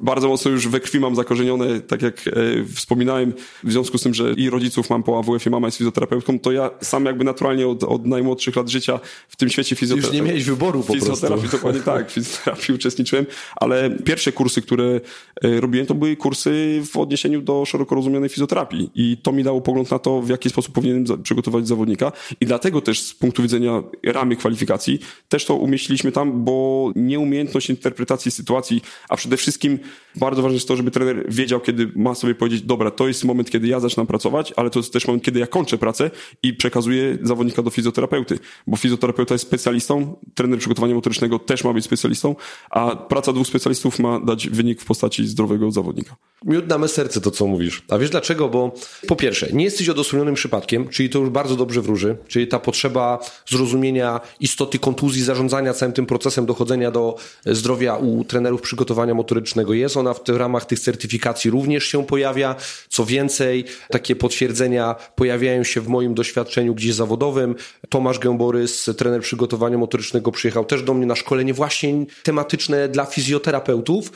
bardzo mocno już we krwi mam zakorzenione, tak jak e, wspominałem, w związku z tym, że i rodziców mam po AWF-ie, mama jest fizjoterapeutką, to ja sam jakby naturalnie od, od najmłodszych lat życia w tym świecie fizjoterapii. Już nie miałeś wyboru po fizjoterapii, prostu. dokładnie tak, w fizjoterapii uczestniczyłem, ale pierwsze kursy, które e, robiłem, to były kursy w odniesieniu do szeroko rozumianej fizjoterapii i to mi dało pogląd na to, w jaki sposób powinienem przygotować zawodnika i dlatego też z punktu widzenia ramy kwalifikacji też to umieściliśmy tam, bo nieumiejętność interpretacji sytuacji, a przede wszystkim bardzo ważne jest to, żeby trener wiedział, kiedy ma sobie powiedzieć, dobra, to jest moment, kiedy ja zaczynam pracować, ale to jest też moment, kiedy ja kończę pracę i przekazuję zawodnika do fizjoterapeuty, bo fizjoterapeuta jest specjalistą, trener przygotowania motorycznego też ma być specjalistą, a praca dwóch specjalistów ma dać wynik w postaci zdrowego zawodnika. Miód na me serce to, co mówisz. A wiesz dlaczego? Bo po pierwsze, nie jesteś odosobnionym przypadkiem, czyli to już bardzo dobrze wróży, czyli ta potrzeba zrozumienia istoty kontuzji, zarządzania całym tym procesem dochodzenia do zdrowia u trenerów przygotowania motorycznego jest. Ona w, w ramach tych certyfikacji również się pojawia. Co więcej, takie potwierdzenia pojawiają się w moim doświadczeniu gdzieś zawodowym. Tomasz Gęborys, trener przygotowania motorycznego, przyjechał też do mnie na szkolenie właśnie tematyczne dla fizjoterapeutów,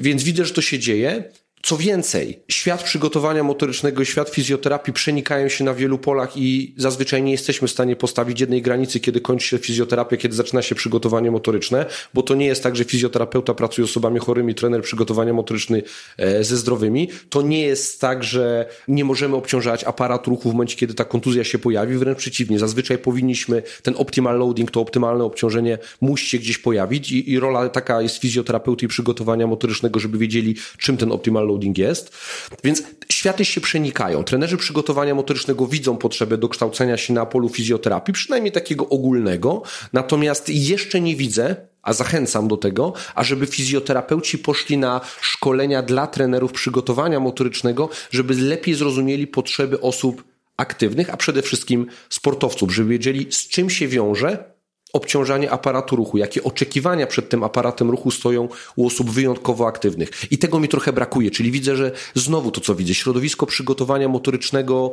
więc widzę, że to się dzieje. Co więcej, świat przygotowania motorycznego świat fizjoterapii przenikają się na wielu polach i zazwyczaj nie jesteśmy w stanie postawić jednej granicy, kiedy kończy się fizjoterapia, kiedy zaczyna się przygotowanie motoryczne, bo to nie jest tak, że fizjoterapeuta pracuje z osobami chorymi, trener przygotowania motoryczny e, ze zdrowymi. To nie jest tak, że nie możemy obciążać aparatu ruchu w momencie, kiedy ta kontuzja się pojawi, wręcz przeciwnie. Zazwyczaj powinniśmy ten optimal loading, to optymalne obciążenie musi się gdzieś pojawić i, i rola taka jest fizjoterapeuty i przygotowania motorycznego, żeby wiedzieli, czym ten optimal loading jest. Więc światy się przenikają. Trenerzy przygotowania motorycznego widzą potrzebę dokształcenia się na polu fizjoterapii, przynajmniej takiego ogólnego, natomiast jeszcze nie widzę, a zachęcam do tego, ażeby fizjoterapeuci poszli na szkolenia dla trenerów przygotowania motorycznego, żeby lepiej zrozumieli potrzeby osób aktywnych, a przede wszystkim sportowców, żeby wiedzieli, z czym się wiąże obciążanie aparatu ruchu, jakie oczekiwania przed tym aparatem ruchu stoją u osób wyjątkowo aktywnych. I tego mi trochę brakuje, czyli widzę, że znowu to, co widzę, środowisko przygotowania motorycznego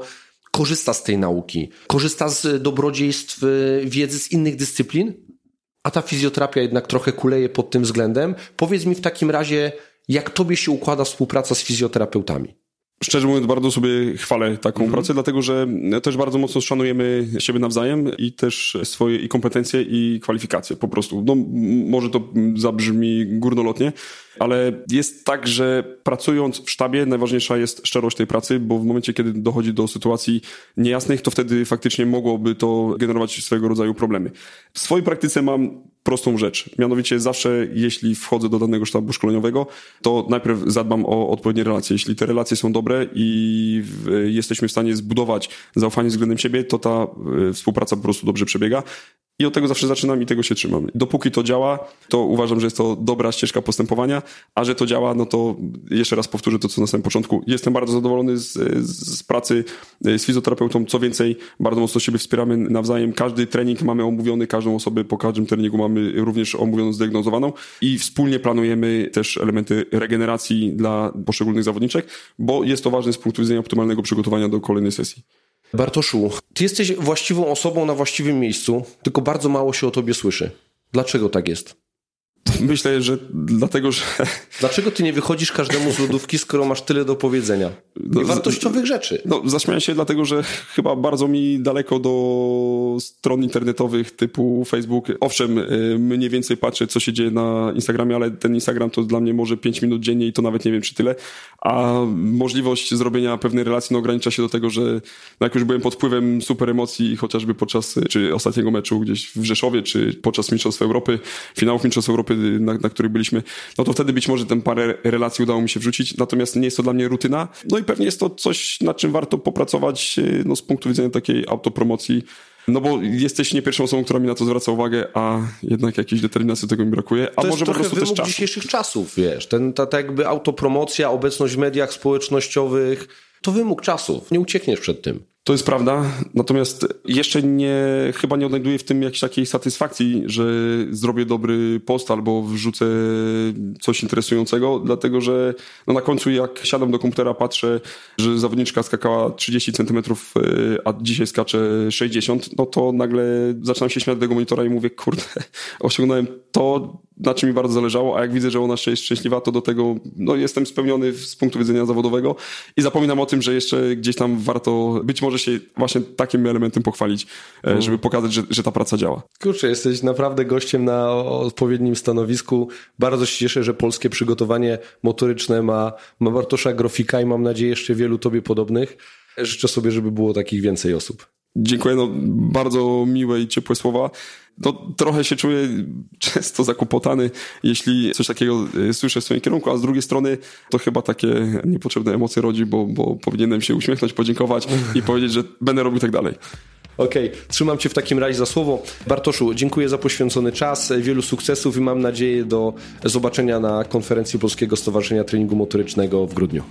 korzysta z tej nauki, korzysta z dobrodziejstw y, wiedzy z innych dyscyplin, a ta fizjoterapia jednak trochę kuleje pod tym względem. Powiedz mi w takim razie, jak tobie się układa współpraca z fizjoterapeutami? Szczerze mówiąc, bardzo sobie chwalę taką mm. pracę, dlatego że też bardzo mocno szanujemy siebie nawzajem i też swoje i kompetencje i kwalifikacje po prostu. No, może to zabrzmi górnolotnie, ale jest tak, że pracując w sztabie najważniejsza jest szczerość tej pracy, bo w momencie, kiedy dochodzi do sytuacji niejasnych, to wtedy faktycznie mogłoby to generować swego rodzaju problemy. W swojej praktyce mam prostą rzecz. Mianowicie zawsze, jeśli wchodzę do danego sztabu szkoleniowego, to najpierw zadbam o odpowiednie relacje. Jeśli te relacje są dobre i jesteśmy w stanie zbudować zaufanie względem siebie, to ta e, współpraca po prostu dobrze przebiega. I od tego zawsze zaczynam i tego się trzymam. Dopóki to działa, to uważam, że jest to dobra ścieżka postępowania, a że to działa, no to jeszcze raz powtórzę to, co na samym początku. Jestem bardzo zadowolony z, z pracy z fizjoterapeutą. Co więcej, bardzo mocno siebie wspieramy nawzajem. Każdy trening mamy omówiony, każdą osobę po każdym treningu mamy również omówioną, zdiagnozowaną i wspólnie planujemy też elementy regeneracji dla poszczególnych zawodniczek, bo jest to ważne z punktu widzenia optymalnego przygotowania do kolejnej sesji. Bartoszu, ty jesteś właściwą osobą na właściwym miejscu, tylko bardzo mało się o tobie słyszy. Dlaczego tak jest? Myślę, że dlatego, że... Dlaczego ty nie wychodzisz każdemu z lodówki, skoro masz tyle do powiedzenia? No, I wartościowych rzeczy. No, zaśmiałem się dlatego, że chyba bardzo mi daleko do stron internetowych typu Facebook. Owszem, y, mniej więcej patrzę, co się dzieje na Instagramie, ale ten Instagram to dla mnie może 5 minut dziennie i to nawet nie wiem, czy tyle. A możliwość zrobienia pewnej relacji no, ogranicza się do tego, że no, jak już byłem pod wpływem super emocji, chociażby podczas czy ostatniego meczu gdzieś w Rzeszowie, czy podczas Mistrzostw Europy, finałów Mistrzostw Europy na, na których byliśmy, no to wtedy być może ten parę relacji udało mi się wrzucić, natomiast nie jest to dla mnie rutyna. No i pewnie jest to coś, nad czym warto popracować no, z punktu widzenia takiej autopromocji No bo jesteś nie pierwszą osobą, która mi na to zwraca uwagę, a jednak jakiejś determinacji tego mi brakuje. A to może jest po prostu też czas. dzisiejszych czasów, wiesz. Ten, ta, ta jakby autopromocja, obecność w mediach społecznościowych, to wymóg czasów. Nie uciekniesz przed tym. To jest prawda, natomiast jeszcze nie, chyba nie odnajduję w tym jakiejś takiej satysfakcji, że zrobię dobry post albo wrzucę coś interesującego, dlatego że no na końcu jak siadam do komputera, patrzę, że zawodniczka skakała 30 centymetrów, y, a dzisiaj skacze 60, no to nagle zaczynam się śmiać do tego monitora i mówię, kurde, osiągnąłem to, na czym mi bardzo zależało, a jak widzę, że ona jest szczęśliwa, to do tego no, jestem spełniony z punktu widzenia zawodowego i zapominam o tym, że jeszcze gdzieś tam warto być może się właśnie takim elementem pochwalić, e, żeby pokazać, że, że ta praca działa. Kurczę, jesteś naprawdę gościem na odpowiednim stanowisku. Bardzo się cieszę, że polskie przygotowanie motoryczne ma, ma Bartosza Grofika i mam nadzieję jeszcze wielu tobie podobnych. Życzę sobie, żeby było takich więcej osób. Dziękuję, no, bardzo miłe i ciepłe słowa. No, trochę się czuję często zakłopotany, jeśli coś takiego y, słyszę w swoim kierunku, a z drugiej strony to chyba takie niepotrzebne emocje rodzi, bo, bo powinienem się uśmiechnąć, podziękować i powiedzieć, że będę robił tak dalej. Okej, okay. trzymam Cię w takim razie za słowo. Bartoszu, dziękuję za poświęcony czas, wielu sukcesów i mam nadzieję do zobaczenia na konferencji Polskiego Stowarzyszenia Treningu Motorycznego w grudniu.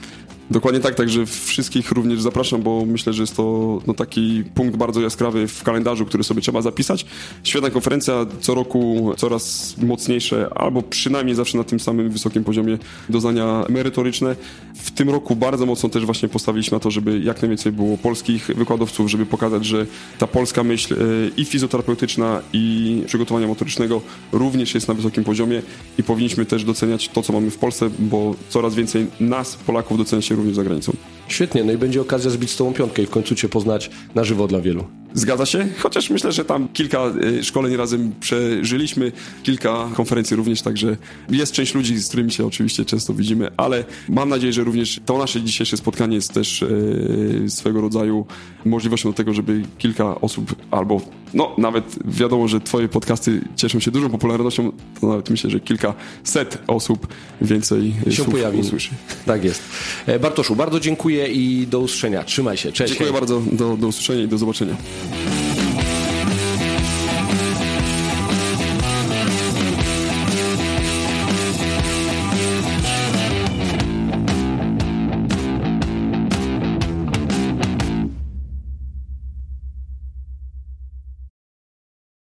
Dokładnie tak, także wszystkich również zapraszam, bo myślę, że jest to no, taki punkt bardzo jaskrawy w kalendarzu, który sobie trzeba zapisać. Świetna konferencja, co roku coraz mocniejsze, albo przynajmniej zawsze na tym samym wysokim poziomie doznania merytoryczne. W tym roku bardzo mocno też właśnie postawiliśmy na to, żeby jak najwięcej było polskich wykładowców, żeby pokazać, że ta polska myśl e, i fizjoterapeutyczna, i przygotowania motorycznego również jest na wysokim poziomie i powinniśmy też doceniać to, co mamy w Polsce, bo coraz więcej nas, Polaków, docenia się również za granicą. Świetnie, no i będzie okazja zbić z tobą piątkę i w końcu cię poznać na żywo dla wielu. Zgadza się, chociaż myślę, że tam kilka y, szkoleń razem przeżyliśmy, kilka konferencji również, także jest część ludzi, z którymi się oczywiście często widzimy, ale mam nadzieję, że również to nasze dzisiejsze spotkanie jest też y, swego rodzaju możliwością do tego, żeby kilka osób albo no nawet wiadomo, że twoje podcasty cieszą się dużą popularnością, to nawet myślę, że kilka set osób więcej się pojawi. usłyszy. Tak jest. E, Bartoszu, bardzo dziękuję i do usłyszenia. Trzymaj się. Cześć. Dziękuję bardzo. Do, do usłyszenia i do zobaczenia.